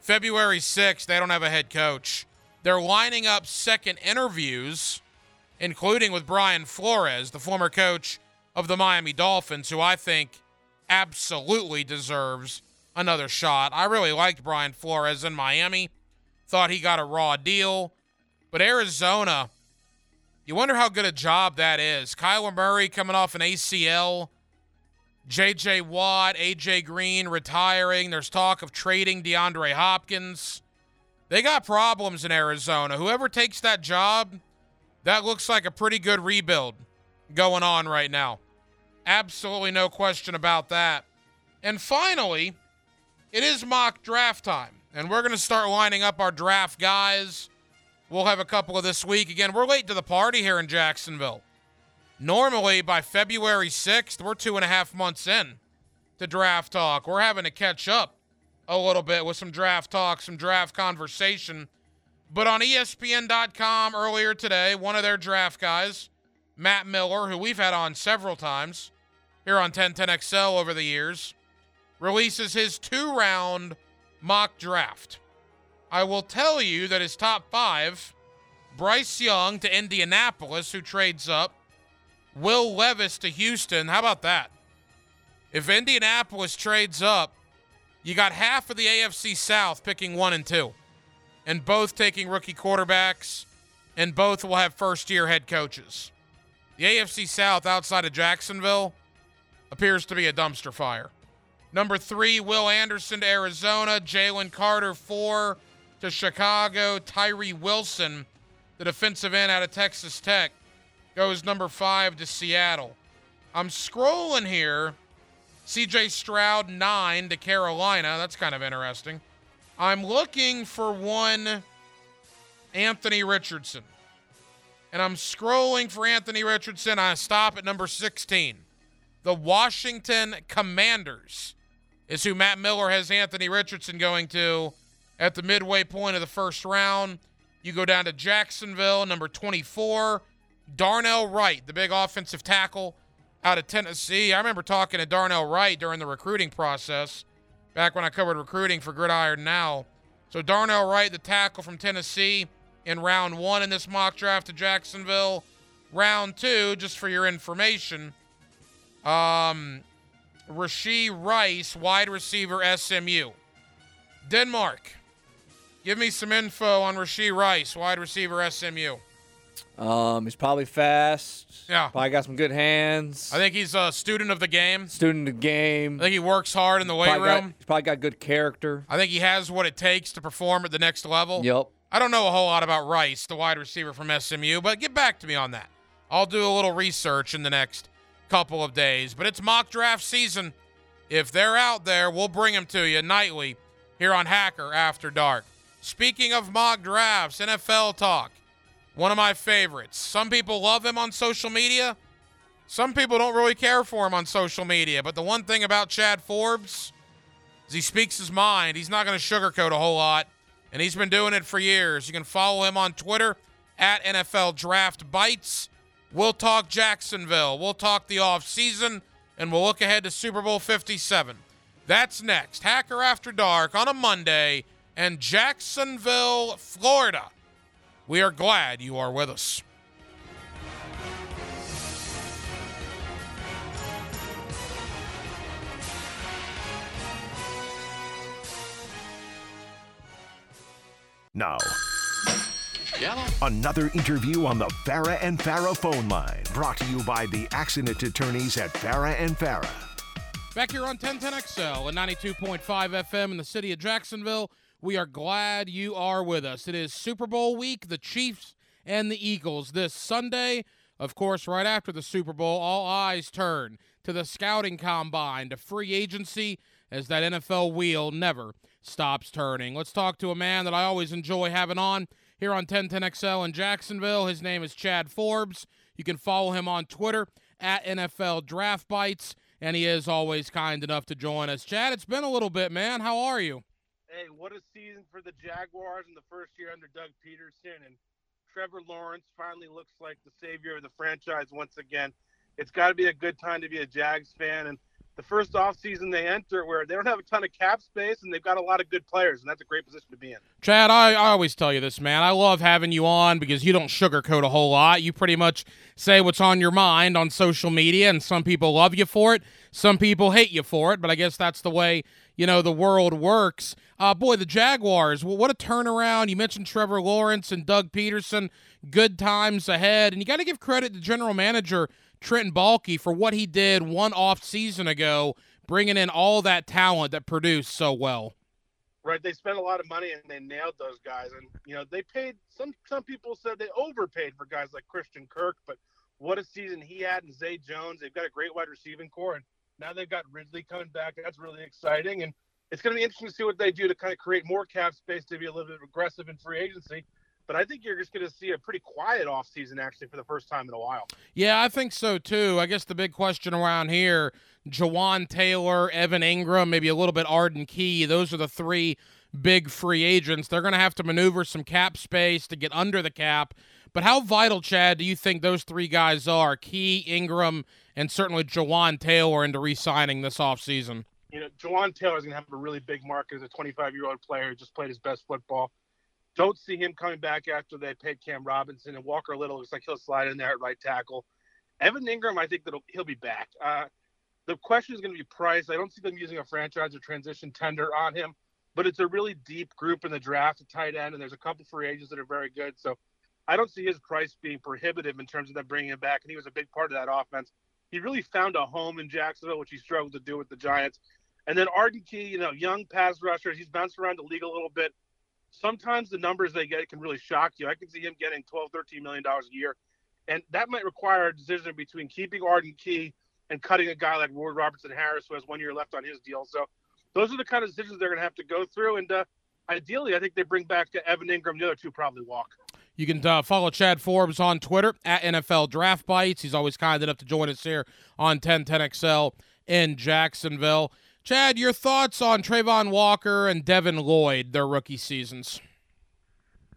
February 6th, they don't have a head coach. They're lining up second interviews, including with Brian Flores, the former coach of the Miami Dolphins, who I think absolutely deserves another shot. I really liked Brian Flores in Miami, thought he got a raw deal. But Arizona, you wonder how good a job that is. Kyler Murray coming off an ACL, JJ Watt, AJ Green retiring. There's talk of trading DeAndre Hopkins. They got problems in Arizona. Whoever takes that job, that looks like a pretty good rebuild going on right now. Absolutely no question about that. And finally, it is mock draft time, and we're going to start lining up our draft guys. We'll have a couple of this week. Again, we're late to the party here in Jacksonville. Normally, by February 6th, we're two and a half months in to draft talk. We're having to catch up a little bit with some draft talk, some draft conversation. But on ESPN.com earlier today, one of their draft guys, Matt Miller, who we've had on several times here on 1010XL over the years, releases his two round mock draft. I will tell you that his top five Bryce Young to Indianapolis, who trades up, Will Levis to Houston. How about that? If Indianapolis trades up, you got half of the AFC South picking one and two, and both taking rookie quarterbacks, and both will have first year head coaches. The AFC South outside of Jacksonville appears to be a dumpster fire. Number three, Will Anderson to Arizona, Jalen Carter, four to Chicago, Tyree Wilson, the defensive end out of Texas Tech, goes number five to Seattle. I'm scrolling here. CJ Stroud, nine to Carolina. That's kind of interesting. I'm looking for one Anthony Richardson. And I'm scrolling for Anthony Richardson. I stop at number 16. The Washington Commanders is who Matt Miller has Anthony Richardson going to at the midway point of the first round. You go down to Jacksonville, number 24. Darnell Wright, the big offensive tackle out of Tennessee. I remember talking to Darnell Wright during the recruiting process back when I covered recruiting for Gridiron Now. So Darnell Wright, the tackle from Tennessee, in round one in this mock draft to Jacksonville. Round two, just for your information, um, Rashee Rice, wide receiver, SMU. Denmark, give me some info on Rashee Rice, wide receiver, SMU. Um, he's probably fast. Yeah. Probably got some good hands. I think he's a student of the game. Student of the game. I think he works hard in the weight Probably got- room. he's probably got good character. I think he has what it takes to perform at the next level. Yep. I don't know a whole lot about Rice, the wide receiver from SMU, but get back to me on that. I'll do a little research in the next couple of days. But it's mock draft season. If they're out there, we'll bring them to you nightly here on Hacker After Dark. Speaking of mock drafts, NFL talk. One of my favorites. Some people love him on social media. Some people don't really care for him on social media. But the one thing about Chad Forbes is he speaks his mind. He's not going to sugarcoat a whole lot. And he's been doing it for years. You can follow him on Twitter at NFL Draft Bites. We'll talk Jacksonville. We'll talk the offseason, and we'll look ahead to Super Bowl 57. That's next. Hacker After Dark on a Monday in Jacksonville, Florida. We are glad you are with us. Now, another interview on the Farah and Farah phone line, brought to you by the accident attorneys at Farah and Farah. Back here on 1010XL and 92.5 FM in the city of Jacksonville, we are glad you are with us. It is Super Bowl week, the Chiefs and the Eagles this Sunday. Of course, right after the Super Bowl, all eyes turn to the scouting combine, to free agency, as that NFL wheel never stops turning. Let's talk to a man that I always enjoy having on here on 1010XL in Jacksonville. His name is Chad Forbes. You can follow him on Twitter at NFL Draft Bites and he is always kind enough to join us. Chad, it's been a little bit, man. How are you? Hey, what a season for the Jaguars in the first year under Doug Pederson, and Trevor Lawrence finally looks like the savior of the franchise once again. It's got to be a good time to be a Jags fan. And the first offseason they enter where they don't have a ton of cap space and they've got a lot of good players, and that's a great position to be in. Chad, I, I always tell you this, man. I love having you on because you don't sugarcoat a whole lot. You pretty much say what's on your mind on social media, and some people love you for it, some people hate you for it, but I guess that's the way, you know, the world works. Uh, boy, the Jaguars, what a turnaround. You mentioned Trevor Lawrence and Doug Pederson. Good times ahead. And you got to give credit to general manager Trent Baalke for what he did one off season ago, bringing in all that talent that produced so well. Right, they spent a lot of money and they nailed those guys, and you know they paid. Some some people said they overpaid for guys like Christian Kirk, but what a season he had and Zay Jones. They've got a great wide receiving corps, and now they've got Ridley coming back. That's really exciting, and it's going to be interesting to see what they do to kind of create more cap space to be a little bit aggressive in free agency. But I think you're just going to see a pretty quiet offseason actually for the first time in a while. Yeah, I think so too. I guess the big question around here Jawaan Taylor, Evan Engram, maybe a little bit Arden Key. Those are the three big free agents. They're going to have to maneuver some cap space to get under the cap. But how vital, Chad, do you think those three guys are? Key, Engram, and certainly Jawaan Taylor into re signing this offseason? You know, Jawaan Taylor is going to have a really big market as a 25 year old player who just played his best football. Don't see him coming back after they paid Cam Robinson and Walker Little. Looks like he'll slide in there at right tackle. Evan Engram, I think that he'll be back. Uh, the question is going to be price. I don't see them using a franchise or transition tender on him, but it's a really deep group in the draft at tight end, and there's a couple free agents that are very good. So I don't see his price being prohibitive in terms of them bringing him back, and he was a big part of that offense. He really found a home in Jacksonville, which he struggled to do with the Giants. And then Arden Key, you know, young pass rusher, He's bounced around the league a little bit sometimes the numbers they get can really shock you. I can see him getting 12, 13 million dollars a year, and that might require a decision between keeping Arden Key and cutting a guy like Ward Robertson Harris, who has one year left on his deal. So those are the kind of decisions they're going to have to go through. And uh, ideally, I think they bring back Evan Engram. The other two probably walk. You can uh, follow Chad Forbes on Twitter at NFL Draft Bites. He's always kind enough to join us here on 1010XL in Jacksonville. Chad, your thoughts on Travon Walker and Devin Lloyd, their rookie seasons?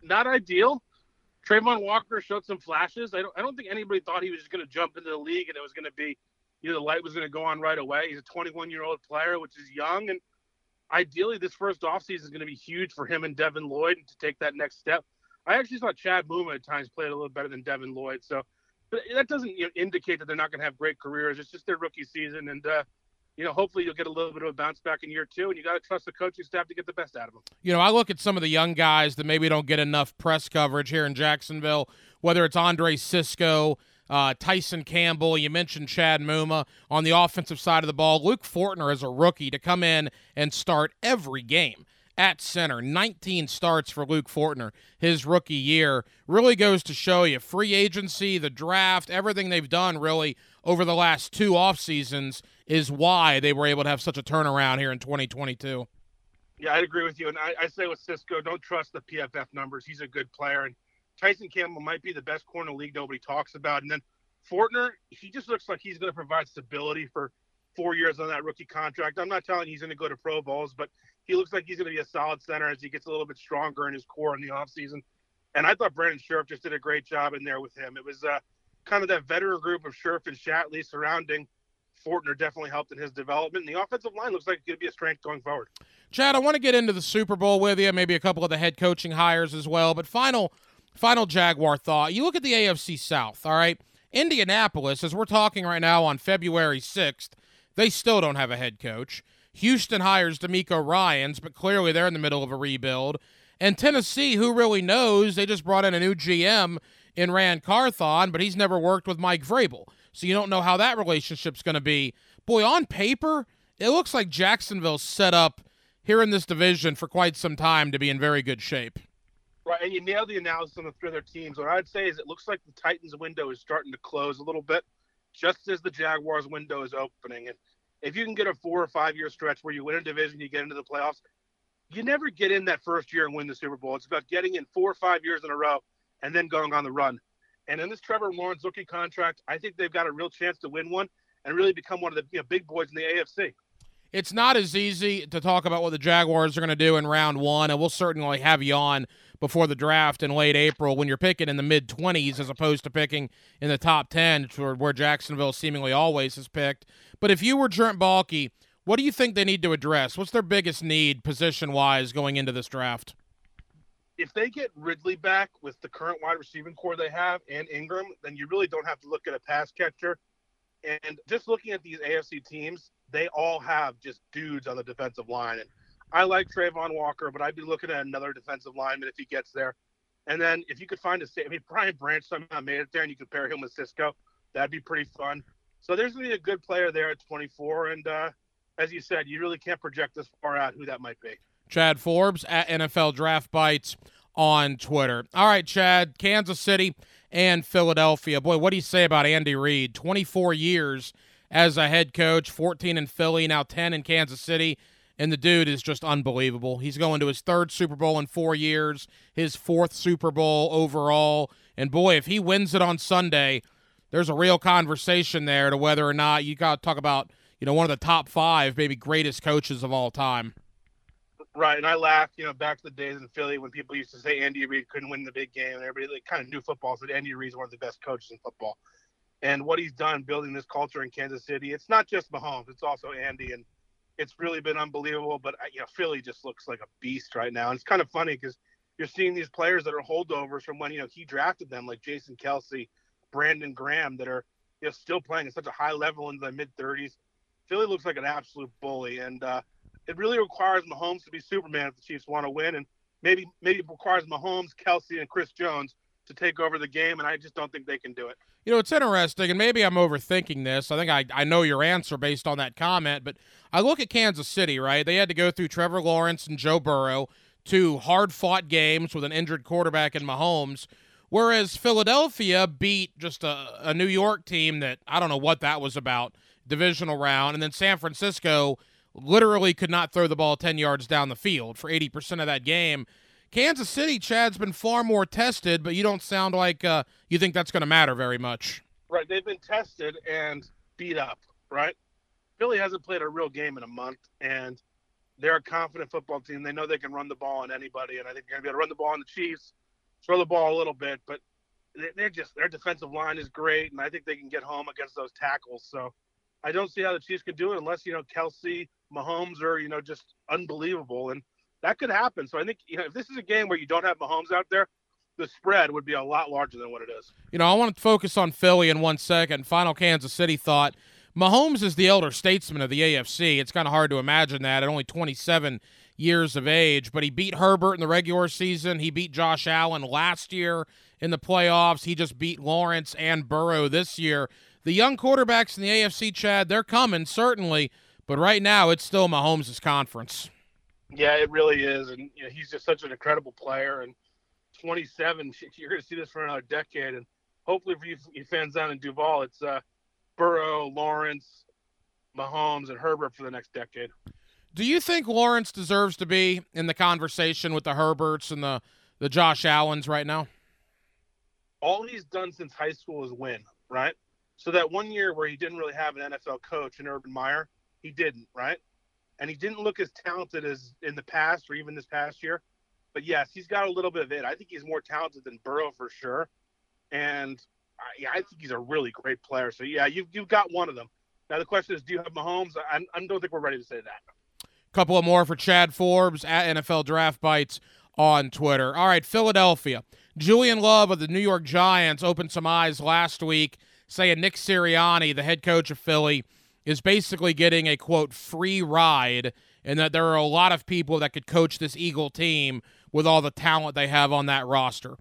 Not ideal. Travon Walker showed some flashes. I don't, I don't think anybody thought he was just going to jump into the league and it was going to be, you know, the light was going to go on right away. He's a 21 year old player, which is young. And ideally, this first offseason is going to be huge for him and Devin Lloyd to take that next step. I actually thought Chad Muma at times played a little better than Devin Lloyd. So but that doesn't you know, indicate that they're not going to have great careers. It's just their rookie season. And, uh, you know, hopefully you'll get a little bit of a bounce back in year two, and you got to trust the coaching staff to get the best out of them. You know, I look at some of the young guys that maybe don't get enough press coverage here in Jacksonville, whether it's Andre Cisco, uh, Tyson Campbell, you mentioned Chad Muma on the offensive side of the ball. Luke Fortner is a rookie to come in and start every game at center. 19 starts for Luke Fortner his rookie year. Really goes to show you free agency, the draft, everything they've done really over the last two off seasons is why they were able to have such a turnaround here in 2022. Yeah, I'd agree with you. And I, I say with Cisco, don't trust the PFF numbers. He's a good player. And Tyson Campbell might be the best corner league nobody talks about. And then Fortner, he just looks like he's going to provide stability for four years on that rookie contract. I'm not telling he's going to go to Pro Bowls, but he looks like he's going to be a solid center as he gets a little bit stronger in his core in the offseason. And I thought Brandon Scherff just did a great job in there with him. It was uh, kind of that veteran group of Scherff and Shatley surrounding Fortner definitely helped in his development. And the offensive line looks like it's going to be a strength going forward. Chad, I want to get into the Super Bowl with you, maybe a couple of the head coaching hires as well. But final, final Jaguar thought. You look at the AFC South, all right? Indianapolis, as we're talking right now on February 6th, they still don't have a head coach. Houston hires DeMeco Ryans, but clearly they're in the middle of a rebuild. And Tennessee, who really knows? They just brought in a new GM in Ran Carthon, but he's never worked with Mike Vrabel. So you don't know how that relationship's going to be. Boy, on paper, it looks like Jacksonville's set up here in this division for quite some time to be in very good shape. Right, and you nailed the analysis on the three other teams. What I'd say is it looks like the Titans' window is starting to close a little bit, just as the Jaguars' window is opening. And if you can get a four or five year stretch where you win a division, you get into the playoffs, you never get in that first year and win the Super Bowl. It's about getting in four or five years in a row and then going on the run. And in this Trevor Lawrence rookie contract, I think they've got a real chance to win one and really become one of the you know, big boys in the AFC. It's not as easy to talk about what the Jaguars are going to do in round one, and we'll certainly have you on before the draft in late April when you're picking in the mid 20s as opposed to picking in the top 10, where Jacksonville seemingly always has picked. But if you were Trent Baalke, what do you think they need to address? What's their biggest need position wise going into this draft? If they get Ridley back with the current wide receiving corps they have and Engram, then you really don't have to look at a pass catcher. And just looking at these AFC teams, they all have just dudes on the defensive line. And I like Travon Walker, but I'd be looking at another defensive lineman if he gets there. And then if you could find a, I mean, Brian Branch somehow made it there, and you could pair him with Cisco, that'd be pretty fun. So there's going to be a good player there at 24, and uh, as you said, you really can't project this far out who that might be. Chad Forbes at NFL Draft Bites on Twitter. All right, Chad, Kansas City and Philadelphia. Boy, what do you say about Andy Reid? 24 years as a head coach, 14 in Philly, now 10 in Kansas City and the dude is just unbelievable. He's going to his third Super Bowl in four years, his fourth Super Bowl overall. And boy, if he wins it on Sunday, there's a real conversation there to whether or not you got to talk about, you know, one of the top five, maybe greatest coaches of all time. Right, and I laughed, you know, back to the days in Philly when people used to say Andy Reid couldn't win the big game, and everybody like, kind of knew football said Andy Reid's one of the best coaches in football. And what he's done building this culture in Kansas City, it's not just Mahomes, it's also Andy. And it's really been unbelievable. But you know, Philly just looks like a beast right now, and it's kind of funny because you're seeing these players that are holdovers from when you know he drafted them, like Jason Kelce, Brandon Graham, that are you know still playing at such a high level in the mid 30s. Philly looks like an absolute bully, and uh, it really requires Mahomes to be Superman if the Chiefs want to win, and maybe maybe it requires Mahomes, Kelce, and Chris Jones to take over the game, and I just don't think they can do it. You know, it's interesting, and maybe I'm overthinking this. I think I, I know your answer based on that comment, but I look at Kansas City, right? They had to go through Trevor Lawrence and Joe Burrow, two hard fought games with an injured quarterback in Mahomes, whereas Philadelphia beat just a, a New York team that I don't know what that was about, divisional round, and then San Francisco literally could not throw the ball 10 yards down the field for 80% of that game. Kansas City, Chad's been far more tested, but you don't sound like uh, you think that's going to matter very much. Right. They've been tested and beat up, right? Philly hasn't played a real game in a month, and they're a confident football team. They know they can run the ball on anybody, and I think they're going to be able to run the ball on the Chiefs, throw the ball a little bit, but they're just their defensive line is great, and I think they can get home against those tackles. So I don't see how the Chiefs can do it unless you know Kelce, Mahomes are you know just unbelievable. And that could happen. So I think you know if this is a game where you don't have Mahomes out there, the spread would be a lot larger than what it is. You know, I want to focus on Philly in one second. Final Kansas City thought. Mahomes is the elder statesman of the AFC. It's kind of hard to imagine that at only 27 years of age, but he beat Herbert in the regular season. He beat Josh Allen last year in the playoffs. He just beat Lawrence and Burrow this year. The young quarterbacks in the AFC, Chad, they're coming, certainly, but right now it's still Mahomes' conference. Yeah, it really is, and you know, he's just such an incredible player. And 27, you're going to see this for another decade. And hopefully, for you, you fans down in Duval, it's uh, Burrow, Lawrence, Mahomes, and Herbert for the next decade. Do you think Lawrence deserves to be in the conversation with the Herberts and the the Josh Allens right now? All he's done since high school is win, right? So that one year where he didn't really have an NFL coach in Urban Meyer, he didn't, right? And he didn't look as talented as in the past or even this past year. But yes, he's got a little bit of it. I think he's more talented than Burrow for sure, and I, yeah, I think he's a really great player. So yeah, you've you've got one of them. Now the question is, do you have Mahomes? I, I don't think we're ready to say that. Couple of more for Chad Forbes at NFL Draft Bites on Twitter. All right, Philadelphia. Julian Love of the New York Giants opened some eyes last week, saying Nick Sirianni, the head coach of Philly, is basically getting a quote free ride and that there are a lot of people that could coach this Eagle team with all the talent they have on that roster.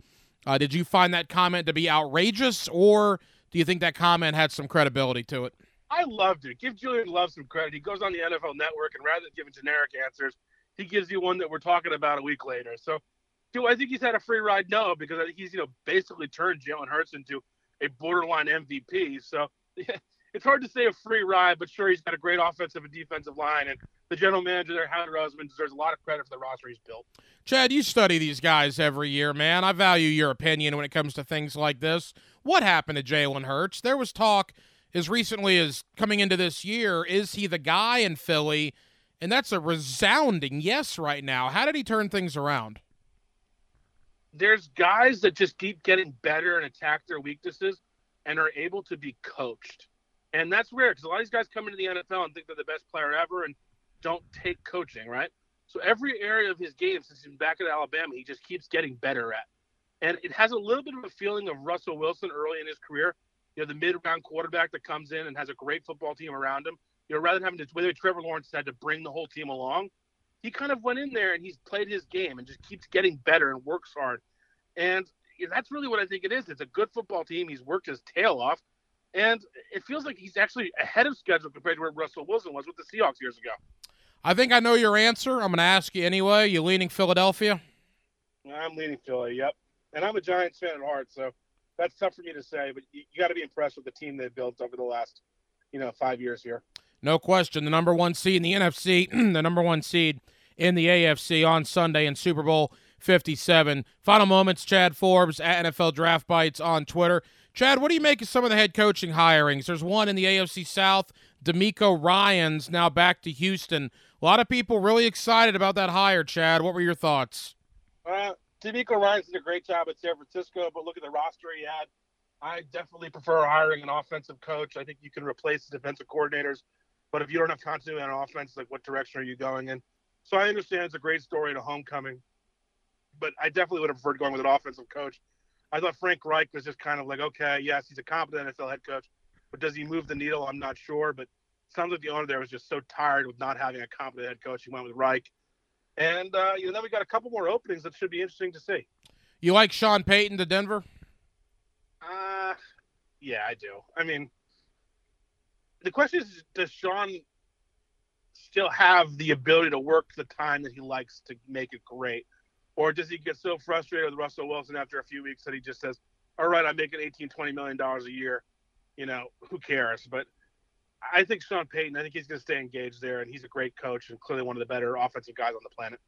Uh, did you find that comment to be outrageous, or do you think that comment had some credibility to it? I loved it. Give Julian Love some credit. He goes on the NFL Network, and rather than giving generic answers, he gives you one that we're talking about a week later. So, do I think he's had a free ride? No, because I think he's you know basically turned Jalen Hurts into a borderline MVP. So, it's hard to say a free ride, but sure, he's got a great offensive and defensive line, and the general manager there, Howie Roseman, deserves a lot of credit for the roster he's built. Chad, you study these guys every year, man. I value your opinion when it comes to things like this. What happened to Jalen Hurts? There was talk as recently as coming into this year. Is he the guy in Philly? And that's a resounding yes right now. How did he turn things around? there's guys that just keep getting better and attack their weaknesses and are able to be coached. And that's rare because a lot of these guys come into the NFL and think they're the best player ever and don't take coaching, right? So every area of his game since he's back at Alabama, he just keeps getting better at. And it has a little bit of a feeling of Russell Wilson early in his career. You know, the mid-round quarterback that comes in and has a great football team around him. You know, rather than having to, whether Trevor Lawrence had to bring the whole team along, he kind of went in there and he's played his game and just keeps getting better and works hard. And that's really what I think it is. It's a good football team. He's worked his tail off. And it feels like he's actually ahead of schedule compared to where Russell Wilson was with the Seahawks years ago. I think I know your answer. I'm going to ask you anyway. You leaning Philadelphia? I'm leaning Philly, yep. And I'm a Giants fan at heart, so that's tough for me to say, but you, you got to be impressed with the team they've built over the last, you know, five years here. No question. The number one seed in the NFC, the number one seed in the AFC on Sunday in Super Bowl 57. Final moments, Chad Forbes at NFL Draft Bites on Twitter. Chad, what do you make of some of the head coaching hirings? There's one in the AFC South, DeMeco Ryans, now back to Houston. A lot of people really excited about that hire, Chad. What were your thoughts? Uh, DeMeco Ryans did a great job at San Francisco, but look at the roster he had. I definitely prefer hiring an offensive coach. I think you can replace the defensive coordinators, but if you don't have continuity on offense, like what direction are you going in? So I understand it's a great story and a homecoming, but I definitely would have preferred going with an offensive coach. I thought Frank Reich was just kind of like, okay, yes, he's a competent NFL head coach, but does he move the needle? I'm not sure. But sounds like the owner there was just so tired with not having a competent head coach. He went with Reich. And, uh, you know, then we got a couple more openings that should be interesting to see. You like Sean Payton to Denver? Uh, yeah, I do. I mean, the question is, does Sean still have the ability to work the time that he likes to make it great? Or does he get so frustrated with Russell Wilson after a few weeks that he just says, all right, I'm making 18, 20 million dollars a year. You know, who cares? But I think Sean Payton, I think he's going to stay engaged there, and he's a great coach and clearly one of the better offensive guys on the planet.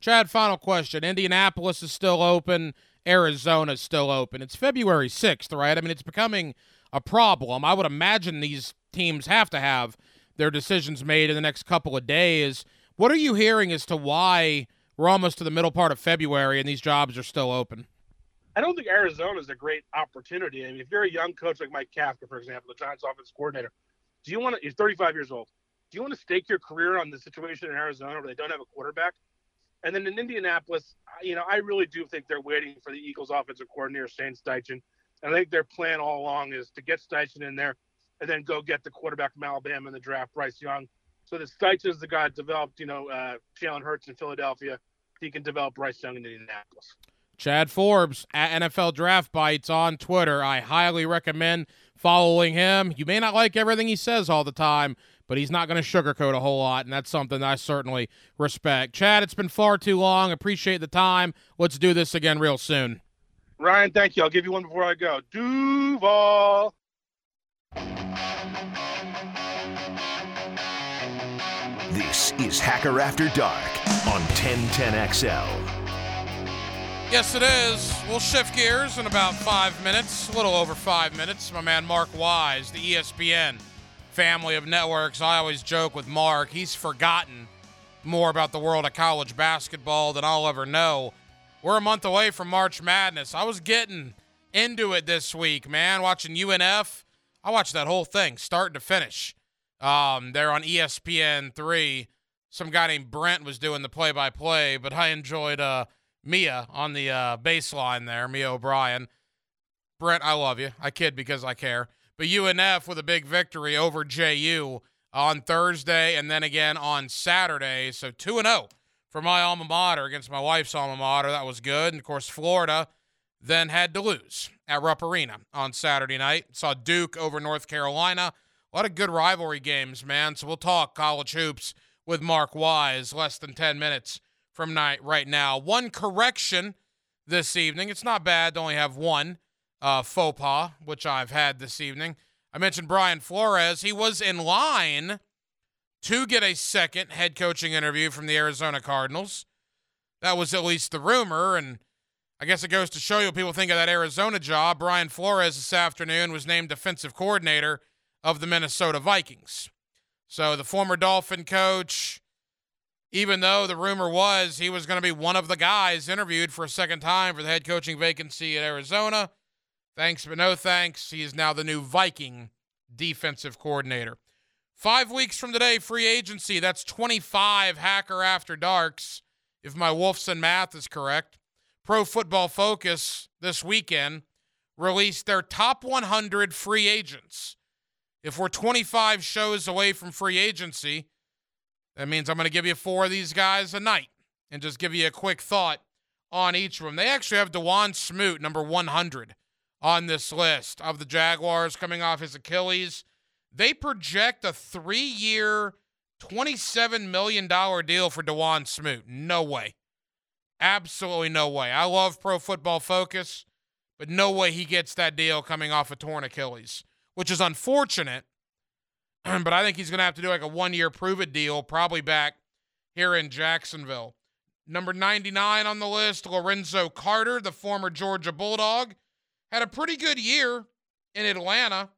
Chad, final question. Indianapolis is still open. Arizona is still open. It's February 6th, right? I mean, it's becoming a problem. I would imagine these teams have to have their decisions made in the next couple of days. What are you hearing as to why we're almost to the middle part of February and these jobs are still open? I don't think Arizona is a great opportunity. I mean, if you're a young coach like Mike Kafka, for example, the Giants offensive coordinator, do you want to? He's 35 years old. Do you want to stake your career on the situation in Arizona where they don't have a quarterback? And then in Indianapolis, you know, I really do think they're waiting for the Eagles offensive coordinator, Shane Steichen. And I think their plan all along is to get Steichen in there and then go get the quarterback from Alabama in the draft, Bryce Young. So that Steichen is the guy that developed, you know, uh, Jalen Hurts in Philadelphia. He can develop Bryce Young in Indianapolis. Chad Forbes at NFL Draft Bites on Twitter. I highly recommend following him. You may not like everything he says all the time, but he's not going to sugarcoat a whole lot, and that's something I certainly respect. Chad, it's been far too long. Appreciate the time. Let's do this again real soon. Ryan, thank you. I'll give you one before I go. Duval. This is Hacker After Dark on 1010XL. Yes, it is. We'll shift gears in about five minutes, a little over five minutes. My man Mark Wise, the ESPN family of networks. I always joke with Mark, he's forgotten more about the world of college basketball than I'll ever know. We're a month away from March Madness. I was getting into it this week, man, watching UNF. I watched that whole thing, start to finish. Um, they're on ESPN three. Some guy named Brent was doing the play-by-play, but I enjoyed uh, Mia on the uh, baseline there, Mia O'Brien. Brent, I love you. I kid because I care. But UNF with a big victory over JU on Thursday and then again on Saturday. So 2 0 for my alma mater against my wife's alma mater. That was good. And of course, Florida then had to lose at Rupp Arena on Saturday night. Saw Duke over North Carolina. A lot of good rivalry games, man. So we'll talk college hoops with Mark Wise less than 10 minutes from night right now. One correction this evening. It's not bad to only have one uh, faux pas, which I've had this evening. I mentioned Brian Flores. He was in line to get a second head coaching interview from the Arizona Cardinals. That was at least the rumor, and I guess it goes to show you what people think of that Arizona job. Brian Flores this afternoon was named defensive coordinator of the Minnesota Vikings. So the former Dolphin coach even though the rumor was he was going to be one of the guys interviewed for a second time for the head coaching vacancy at Arizona. Thanks, but no thanks. He is now the new Viking defensive coordinator. Five weeks from today, free agency. That's 25 Hacker After Darks, if my Wolfson math is correct. Pro Football Focus this weekend released their top 100 free agents. If we're 25 shows away from free agency, that means I'm going to give you four of these guys a night and just give you a quick thought on each of them. They actually have Dawuane Smoot, number 100, on this list of the Jaguars coming off his Achilles. They project a three year, $27 million deal for Dawuane Smoot. No way. Absolutely no way. I love Pro Football Focus, but no way he gets that deal coming off a torn Achilles, which is unfortunate but I think he's going to have to do like a one year prove it deal, probably back here in Jacksonville. Number 99 on the list, Lorenzo Carter, the former Georgia Bulldog, had a pretty good year in Atlanta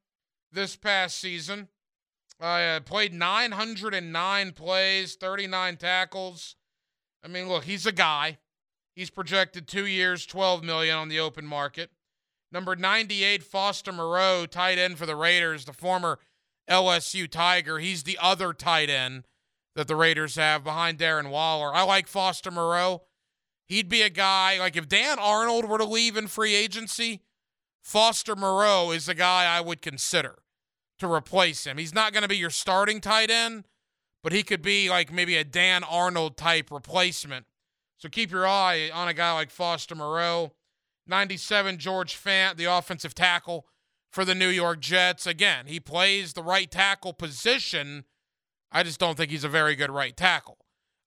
this past season. Uh, played 909 plays, 39 tackles. I mean, look, he's a guy. He's projected two years, 12 million on the open market. Number 98, Foster Moreau, tight end for the Raiders, the former LSU Tiger. He's the other tight end that the Raiders have behind Darren Waller. I like Foster Moreau. He'd be a guy, like if Dan Arnold were to leave in free agency, Foster Moreau is the guy I would consider to replace him. He's not going to be your starting tight end, but he could be like maybe a Dan Arnold type replacement. So keep your eye on a guy like Foster Moreau. 97, George Fant, the offensive tackle for the New York Jets. Again, he plays the right tackle position. I just don't think he's a very good right tackle.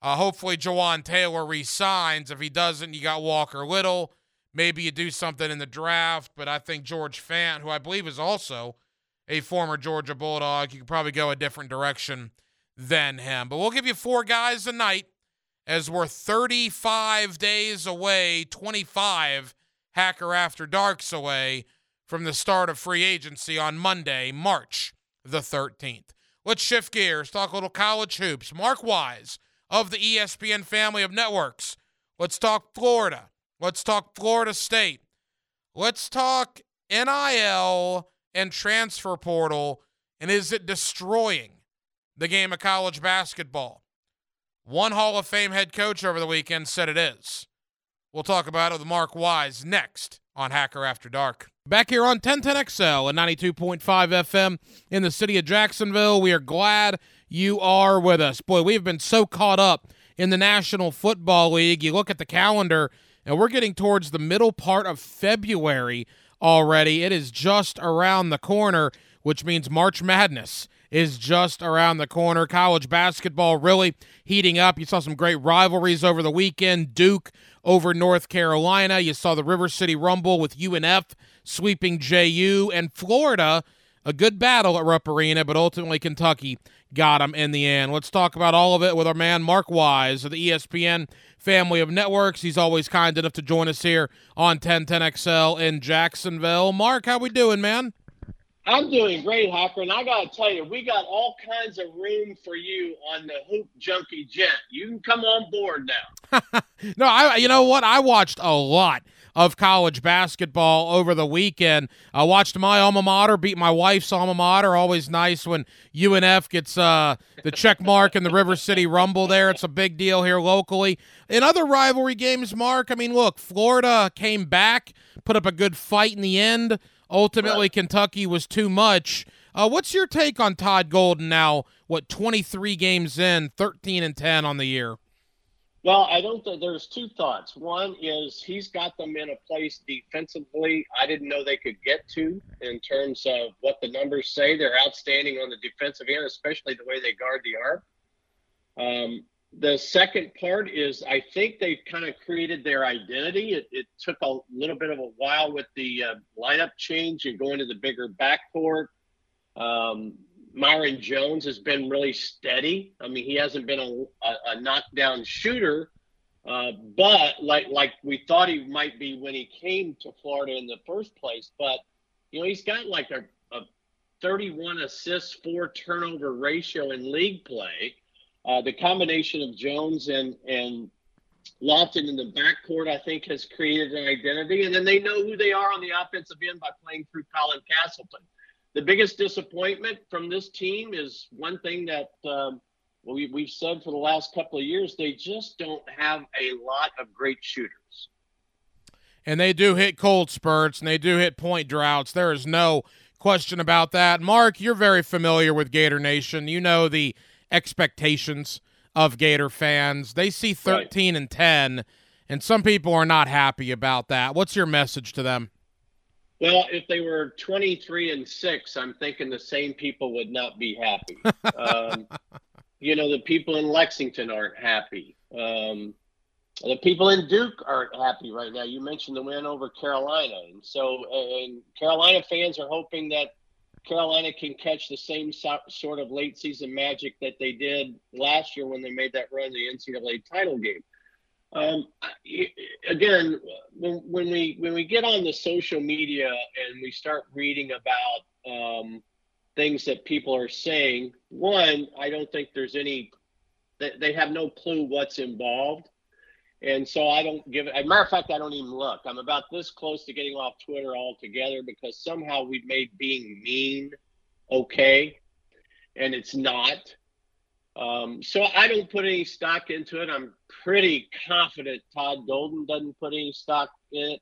Uh, hopefully, Jawaan Taylor resigns. If he doesn't, you got Walker Little. Maybe you do something in the draft, but I think George Fant, who I believe is also a former Georgia Bulldog, you could probably go a different direction than him. But we'll give you four guys a night as we're 35 days away, 25 Hacker After Darks away from the start of free agency on Monday, March the 13th. Let's shift gears, talk a little college hoops. Mark Wise of the ESPN family of networks. Let's talk Florida. Let's talk Florida State. Let's talk NIL and transfer portal. And is it destroying the game of college basketball? One Hall of Fame head coach over the weekend said it is. We'll talk about it with Mark Wise next on Hacker After Dark. Back here on 1010XL and 92.5 FM in the city of Jacksonville, we are glad you are with us. Boy, we have been so caught up in the National Football League. You look at the calendar, and we're getting towards the middle part of February already. It is just around the corner, which means March Madness is just around the corner. College basketball really heating up. You saw some great rivalries over the weekend. Duke over North Carolina. You saw the River City Rumble with UNF sweeping JU and Florida. A good battle at Rupp Arena, but ultimately Kentucky got them in the end. Let's talk about all of it with our man Mark Wise of the ESPN family of networks. He's always kind enough to join us here on 1010XL in Jacksonville. Mark, how we doing, man? I'm doing great, Hacker, and I gotta tell you, we got all kinds of room for you on the Hoop Junkie Jet. You can come on board now. no, I. You know what? I watched a lot of college basketball over the weekend. I watched my alma mater beat my wife's alma mater. Always nice when UNF gets uh, the check mark in the River City Rumble. There, it's a big deal here locally. In other rivalry games, Mark. I mean, look, Florida came back, put up a good fight in the end. Ultimately, Kentucky was too much. Uh, what's your take on Todd Golden now? What 23 games in, 13 and 10 on the year? Well, I don't. think There's two thoughts. One is he's got them in a place defensively I didn't know they could get to in terms of what the numbers say. They're outstanding on the defensive end, especially the way they guard the arc. Um, the second part is I think they've kind of created their identity. It, it took a little bit of a while with the uh, lineup change and going to the bigger backcourt. Um, Myreon Jones has been really steady. I mean, he hasn't been a, a, a knockdown shooter, uh, but like like we thought he might be when he came to Florida in the first place. But you know, he's got like a, a 31 assists, four turnover ratio in league play Uh, the combination of Jones and and Lofton in the backcourt, I think, has created an identity, and then they know who they are on the offensive end by playing through Colin Castleton. The biggest disappointment from this team is one thing that um, we, we've said for the last couple of years: they just don't have a lot of great shooters. And they do hit cold spurts, and they do hit point droughts. There is no question about that. Mark, you're very familiar with Gator Nation. You know the expectations of Gator fans. They see 13 right. and 10, and some people are not happy about that. What's your message to them? Well, if they were 23 and 6, I'm thinking the same people would not be happy. um, you know, the people in Lexington aren't happy. Um, the people in Duke aren't happy right now. You mentioned the win over Carolina. And so, and Carolina fans are hoping that Carolina can catch the same so, sort of late season magic that they did last year when they made that run in the NCAA title game. Um, again, when, when, we when we get on the social media and we start reading about um, things that people are saying, one, I don't think there's any. They have no clue what's involved. And so I don't give it. As a matter of fact, I don't even look. I'm about this close to getting off Twitter altogether because somehow we've made being mean okay, and it's not. Um, so I don't put any stock into it. I'm pretty confident Todd Golden doesn't put any stock in it.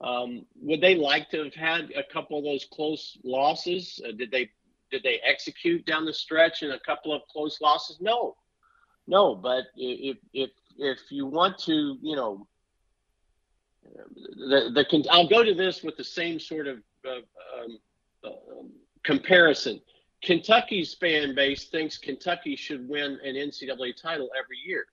Um, would they like to have had a couple of those close losses? Uh, did they did they execute down the stretch in a couple of close losses? No, no. But if if if you want to, you know, the the I'll go to this with the same sort of uh, um, comparison. Kentucky's fan base thinks Kentucky should win an NCAA title every year.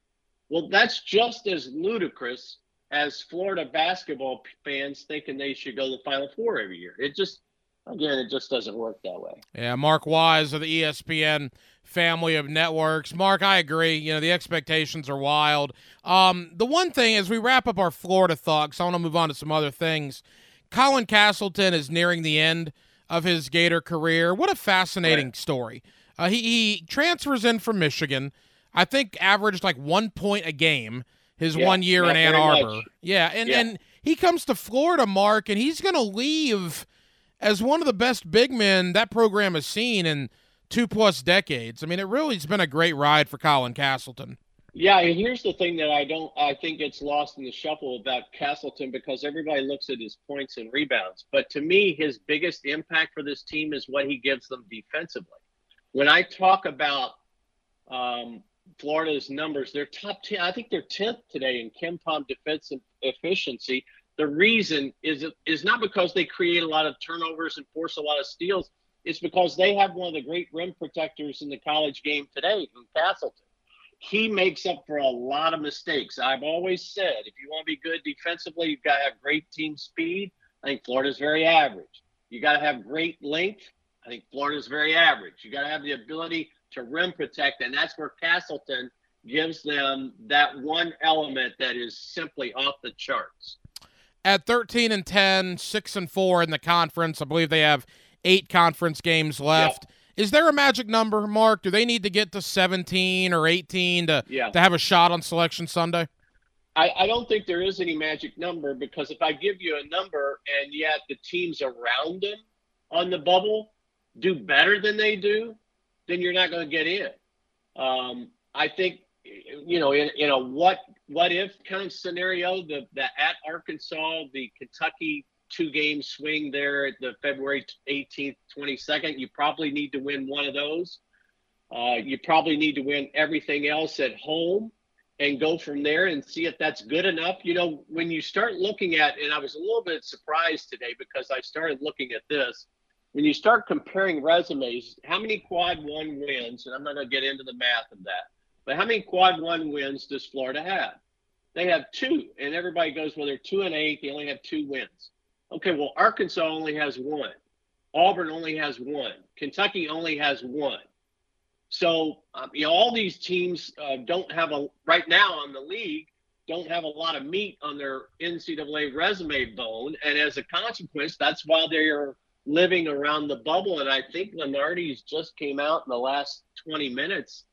Well, that's just as ludicrous as Florida basketball fans thinking they should go to the Final Four every year. It just, again, it just doesn't work that way. Yeah, Mark Wise of the ESPN family of networks. Mark, I agree. You know, the expectations are wild. Um, the one thing as we wrap up our Florida thoughts, I want to move on to some other things. Colin Castleton is nearing the end of his Gator career. What a fascinating right. story. Uh, he, he transfers in from Michigan. I think averaged like one point a game his yeah, one year in Ann Arbor. Much. Yeah, and yeah. and he comes to Florida, Mark, and he's going to leave as one of the best big men that program has seen in two plus decades. I mean, it really has been a great ride for Colin Castleton. Yeah, and here's the thing that I don't I think gets lost in the shuffle about Castleton because everybody looks at his points and rebounds. But to me, his biggest impact for this team is what he gives them defensively. When I talk about um, Florida's numbers, they're top ten. I think they're tenth today in KenPom defensive efficiency. The reason is is not because they create a lot of turnovers and force a lot of steals. It's because they have one of the great rim protectors in the college game today in Castleton he makes up for a lot of mistakes. I've always said if you want to be good defensively, you've got to have great team speed. I think Florida's very average. You got to have great length. I think Florida's very average. You got to have the ability to rim protect, and that's where Castleton gives them that one element that is simply off the charts. At 13 and 10, 6 and 4 in the conference, I believe they have eight conference games left. Is there a magic number, Mark? Do they need to get to 17 or 18 to, yeah. to have a shot on Selection Sunday? I, I, don't think there is any magic number because if I give you a number and yet the teams around them on the bubble do better than they do, then you're not going to get in. Um, I think, you know, in, in a what what if kind of scenario, the, the at Arkansas, the Kentucky two game swing there at the February 18th, 22nd. You probably need to win one of those. Uh, you probably need to win everything else at home and go from there and see if that's good enough. You know, when you start looking at, and I was a little bit surprised today because I started looking at this. When you start comparing resumes, how many quad one wins, and I'm not going to get into the math of that, but how many quad one wins does Florida have? They have two, and everybody goes, well, they're two and eight. They only have two wins. Okay, well, Arkansas only has one. Auburn only has one. Kentucky only has one. So, um, you know, all these teams uh, don't have a, right now on the league, don't have a lot of meat on their NCAA resume bone. And as a consequence, that's why they are living around the bubble. And I think Lunardi's just came out in the last 20 minutes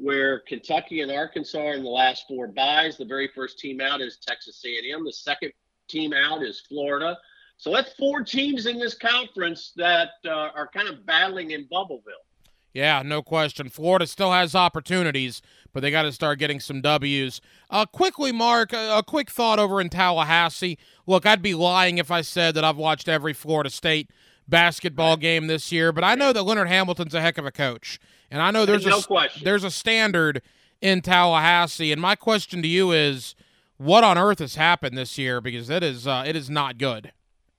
where Kentucky and Arkansas are in the last four byes. The very first team out is Texas A&M. The second team out is Florida. So that's four teams in this conference that uh, are kind of battling in Bubbleville. Yeah, no question. Florida still has opportunities, but they got to start getting some W's. Uh, quickly, Mark, a, a, quick thought over in Tallahassee. Look, I'd be lying if I said that I've watched every Florida State basketball game this year, but I know that Leonard Hamilton's a heck of a coach, and I know there's a question. there's a standard in Tallahassee. And my question to you is, what on earth has happened this year? Because it is uh, it is not good.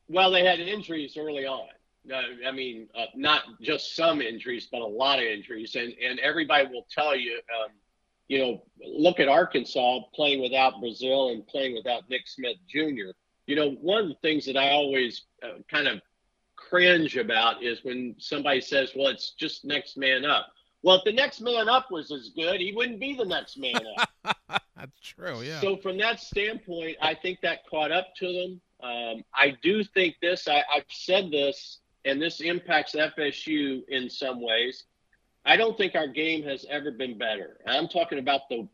Well, they had injuries early on. Uh, I mean, uh, not just some injuries, but a lot of injuries, and and everybody will tell you, um, you know, look at Arkansas playing without Brazile and playing without Nick Smith Jr. You know, one of the things that I always uh, kind of cringe about is when somebody says, "Well, it's just next man up." Well, if the next man up was as good, he wouldn't be the next man up. That's true, yeah. So from that standpoint, I think that caught up to them. Um, I do think this. I, I've said this and this impacts FSU in some ways. I don't think our game has ever been better. I'm talking about the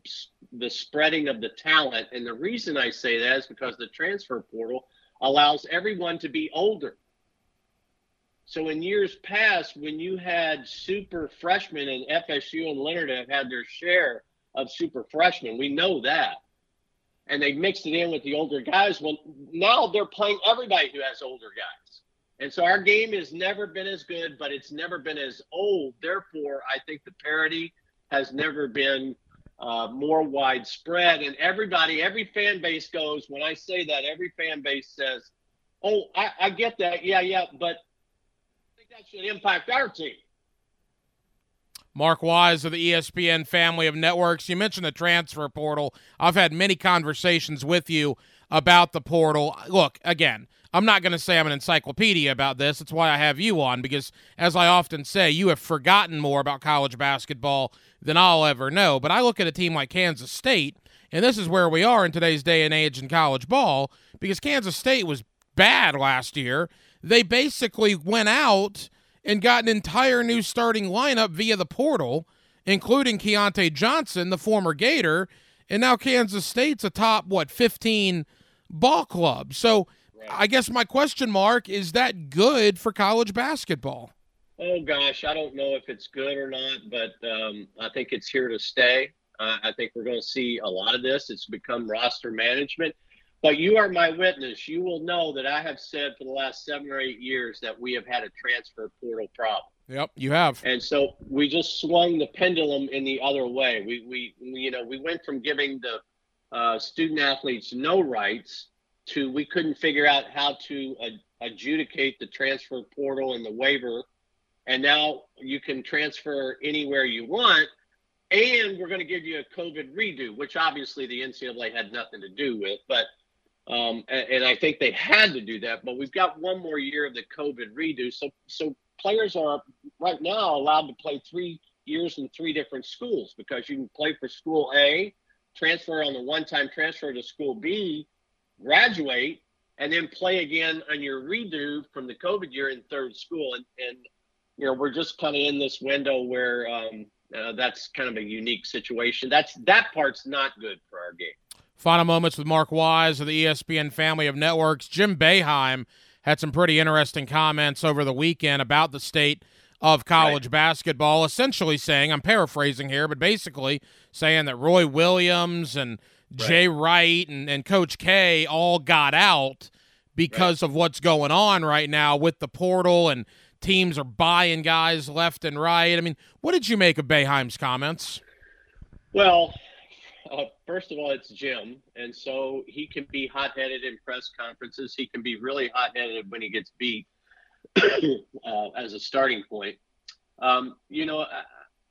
the spreading of the talent, and the reason I say that is because the transfer portal allows everyone to be older. So in years past, when you had super freshmen and FSU and Leonard have had their share of super freshmen, we know that, and they mixed it in with the older guys. Well, now they're playing everybody who has older guys. And so our game has never been as good, but it's never been as old. Therefore, I think the parity has never been uh, more widespread. And everybody, every fan base goes, when I say that, every fan base says, Oh, I, I get that. Yeah, yeah. But that should impact our team. Mark Wise of the ESPN family of networks. You mentioned the transfer portal. I've had many conversations with you about the portal. Look, again, I'm not going to say I'm an encyclopedia about this. That's why I have you on, because as I often say, you have forgotten more about college basketball than I'll ever know. But I look at a team like Kansas State, and this is where we are in today's day and age in college ball, because Kansas State was bad last year. They basically went out and got an entire new starting lineup via the portal, including Keyontae Johnson, the former Gator, and now Kansas State's a top, what, 15 ball club. So I guess my question mark is that good for college basketball? Oh gosh, I don't know if it's good or not, but um, I think it's here to stay. Uh, I think we're going to see a lot of this. It's become roster management. But you are my witness. You will know that I have said for the last seven or eight years that we have had a transfer portal problem. Yep, you have. And so we just swung the pendulum in the other way. We, we, you know, we went from giving the uh, student athletes no rights to we couldn't figure out how to adjudicate the transfer portal and the waiver. And now you can transfer anywhere you want. And we're going to give you a COVID redo, which obviously the NCAA had nothing to do with. But um, and, and I think they had to do that. But we've got one more year of the COVID redo. So so players are right now allowed to play three years in three different schools because you can play for school A, transfer on the one-time transfer to school B, graduate, and then play again on your redo from the COVID year in third school. And, and you know, we're just kind of in this window where um, uh, that's kind of a unique situation. That's that part's not good for our game. Final moments with Mark Wise of the ESPN family of networks. Jim Boeheim had some pretty interesting comments over the weekend about the state of college right. basketball, essentially saying, I'm paraphrasing here, but basically saying that Roy Williams and right. Jay Wright and, and Coach K all got out because right. of what's going on right now with the portal and teams are buying guys left and right. I mean, what did you make of Boeheim's comments? Well, first of all, it's Jim, and so he can be hot-headed in press conferences. He can be really hot-headed when he gets beat, uh, as a starting point. Um, you know,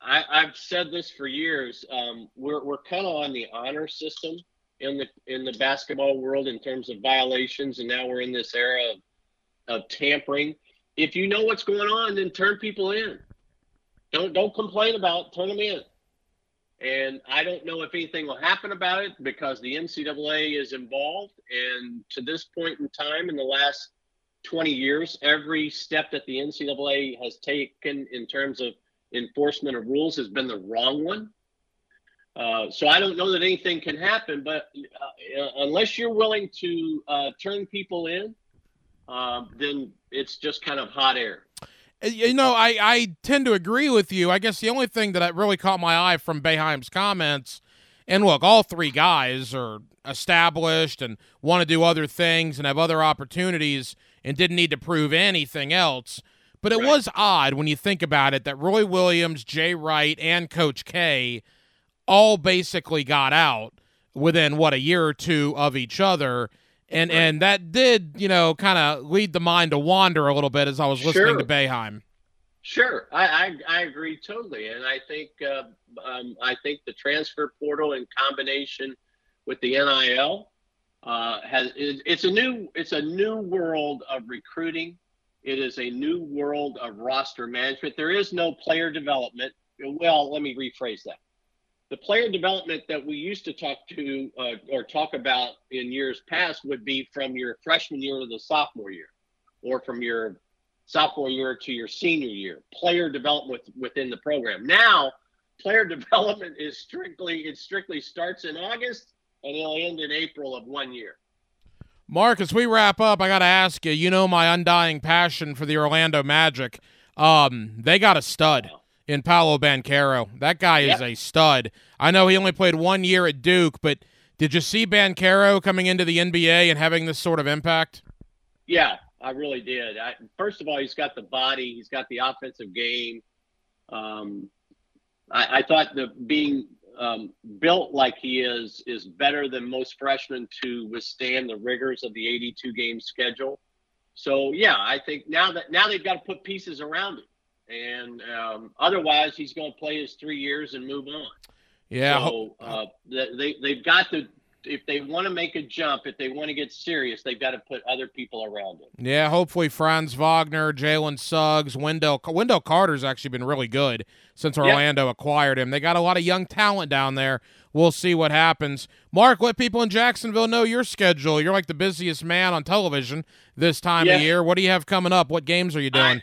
I, have said this for years. Um, we're we're kind of on the honor system in the in the basketball world in terms of violations, and now we're in this era of, of tampering. If you know what's going on, then turn people in. Don't don't complain about it, turn them in. And I don't know if anything will happen about it because the NCAA is involved. And to this point in time, in the last 20 years, every step that the NCAA has taken in terms of enforcement of rules has been the wrong one. Uh, so I don't know that anything can happen, but uh, unless you're willing to uh, turn people in, um, then it's just kind of hot air. Uh, you know, I, I tend to agree with you. I guess the only thing that really caught my eye from Boeheim's comments, and look, all three guys are established and want to do other things and have other opportunities and didn't need to prove anything else. But it right. was odd when you think about it that Roy Williams, Jay Wright, and Coach K all basically got out within what a year or two of each other. And right. and that did, you know, kind of lead the mind to wander a little bit as I was listening sure. to Boeheim. Sure, I, I, I agree totally, and I think uh, um, I think the transfer portal in combination with the NIL uh, has it's a new it's a new world of recruiting. It is a new world of roster management. There is no player development. Well, let me rephrase that the player development that we used to talk to uh, or talk about in years past would be from your freshman year to the sophomore year or from your sophomore year to your senior year. Player development within the program. Now player development is strictly it strictly starts in august and it'll end in april of one year. Mark as we wrap up i gotta ask you you know my undying passion for the orlando magic. Um, they got a stud. Wow in Paolo Banchero. That guy is a stud. I know he only played one year at Duke, but did you see Banchero coming into the NBA and having this sort of impact? Yeah, I really did. I, first of all, he's got the body, he's got the offensive game. Um, I, I, thought the being um, built like he is is better than most freshmen to withstand the rigors of the 82 game schedule. So yeah, I think now that now they've got to put pieces around him and um, otherwise he's going to play his three years and move on. Yeah. So uh, they they've got to if they want to make a jump, if they want to get serious, they've got to put other people around him. Yeah, hopefully Franz Wagner, Jalen Suggs, Wendell Wendell Carter's actually been really good since Orlando acquired him. They got a lot of young talent down there. We'll see what happens. Mark, let people in Jacksonville know your schedule. You're like the busiest man on television this time yeah. of year. What do you have coming up? What games are you doing? I,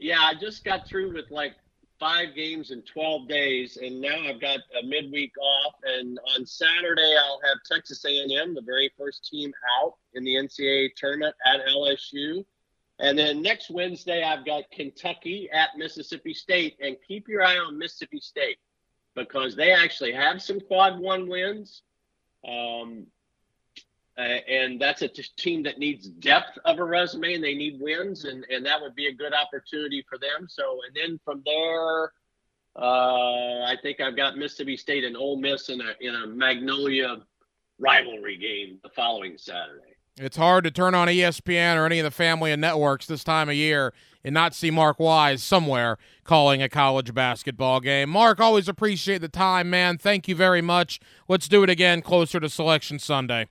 yeah, I just got through with like five games in 12 days, and now I've got a midweek off. And on Saturday, I'll have Texas A&M, the very first team out in the NCAA tournament at LSU. And then next Wednesday, I've got Kentucky at Mississippi State. And keep your eye on Mississippi State because they actually have some quad one wins. Um, uh, and that's a t- team that needs depth of a resume and they need wins and, and that would be a good opportunity for them. So and then from there uh, i think i've got mississippi state and Ole miss in a, in a magnolia rivalry game the following saturday. It's hard to turn on espn or any of the family and networks this time of year and not see mark wise somewhere calling a college basketball game. Mark always appreciate the time man. Thank you very much. Let's do it again closer to selection sunday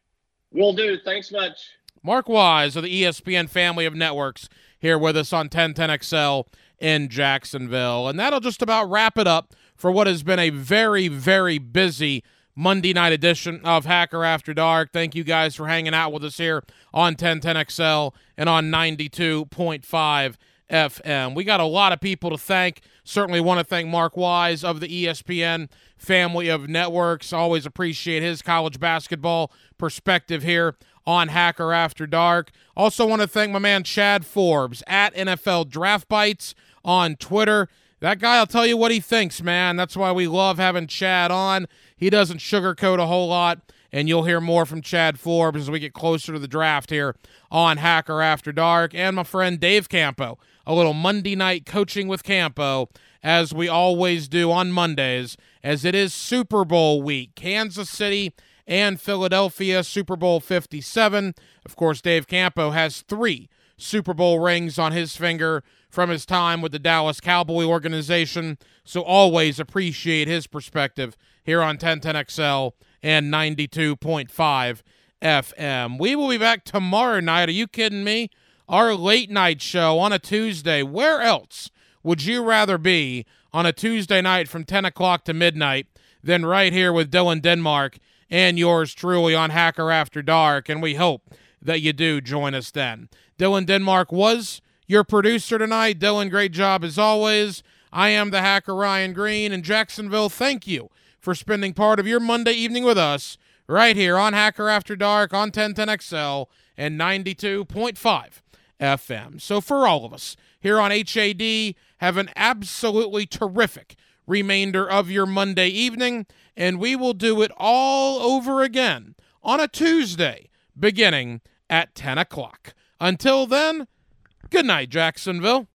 Will do. Thanks much. Mark Wise of the ESPN family of networks here with us on 1010XL in Jacksonville. And that'll just about wrap it up for what has been a very, very busy Monday night edition of Hacker After Dark. Thank you guys for hanging out with us here on 1010XL and on 92.5 FM. We got a lot of people to thank. Certainly want to thank Mark Wise of the ESPN family of networks. Always appreciate his college basketball perspective here on Hacker After Dark. Also want to thank my man Chad Forbes at NFL Draft Bites on Twitter. That guy I'll tell you what he thinks, man. That's why we love having Chad on. He doesn't sugarcoat a whole lot, and you'll hear more from Chad Forbes as we get closer to the draft here on Hacker After Dark. And my friend Dave Campo a little Monday night coaching with Campo, as we always do on Mondays, as it is Super Bowl week. Kansas City and Philadelphia, Super Bowl 57. Of course, Dave Campo has three Super Bowl rings on his finger from his time with the Dallas Cowboy organization, so always appreciate his perspective here on 1010XL and 92.5 FM. We will be back tomorrow night. Are you kidding me? Our late night show on a Tuesday. Where else would you rather be on a Tuesday night from 10 o'clock to midnight than right here with Dylan Denmark and yours truly on Hacker After Dark? And we hope that you do join us then. Dylan Denmark was your producer tonight. Dylan, great job as always. I am the hacker Ryan Green in Jacksonville. Thank you for spending part of your Monday evening with us right here on Hacker After Dark on 1010XL and 92.5 FM. So, for all of us here on HAD, have an absolutely terrific remainder of your Monday evening, and we will do it all over again on a Tuesday beginning at 10 o'clock. Until then, good night, Jacksonville.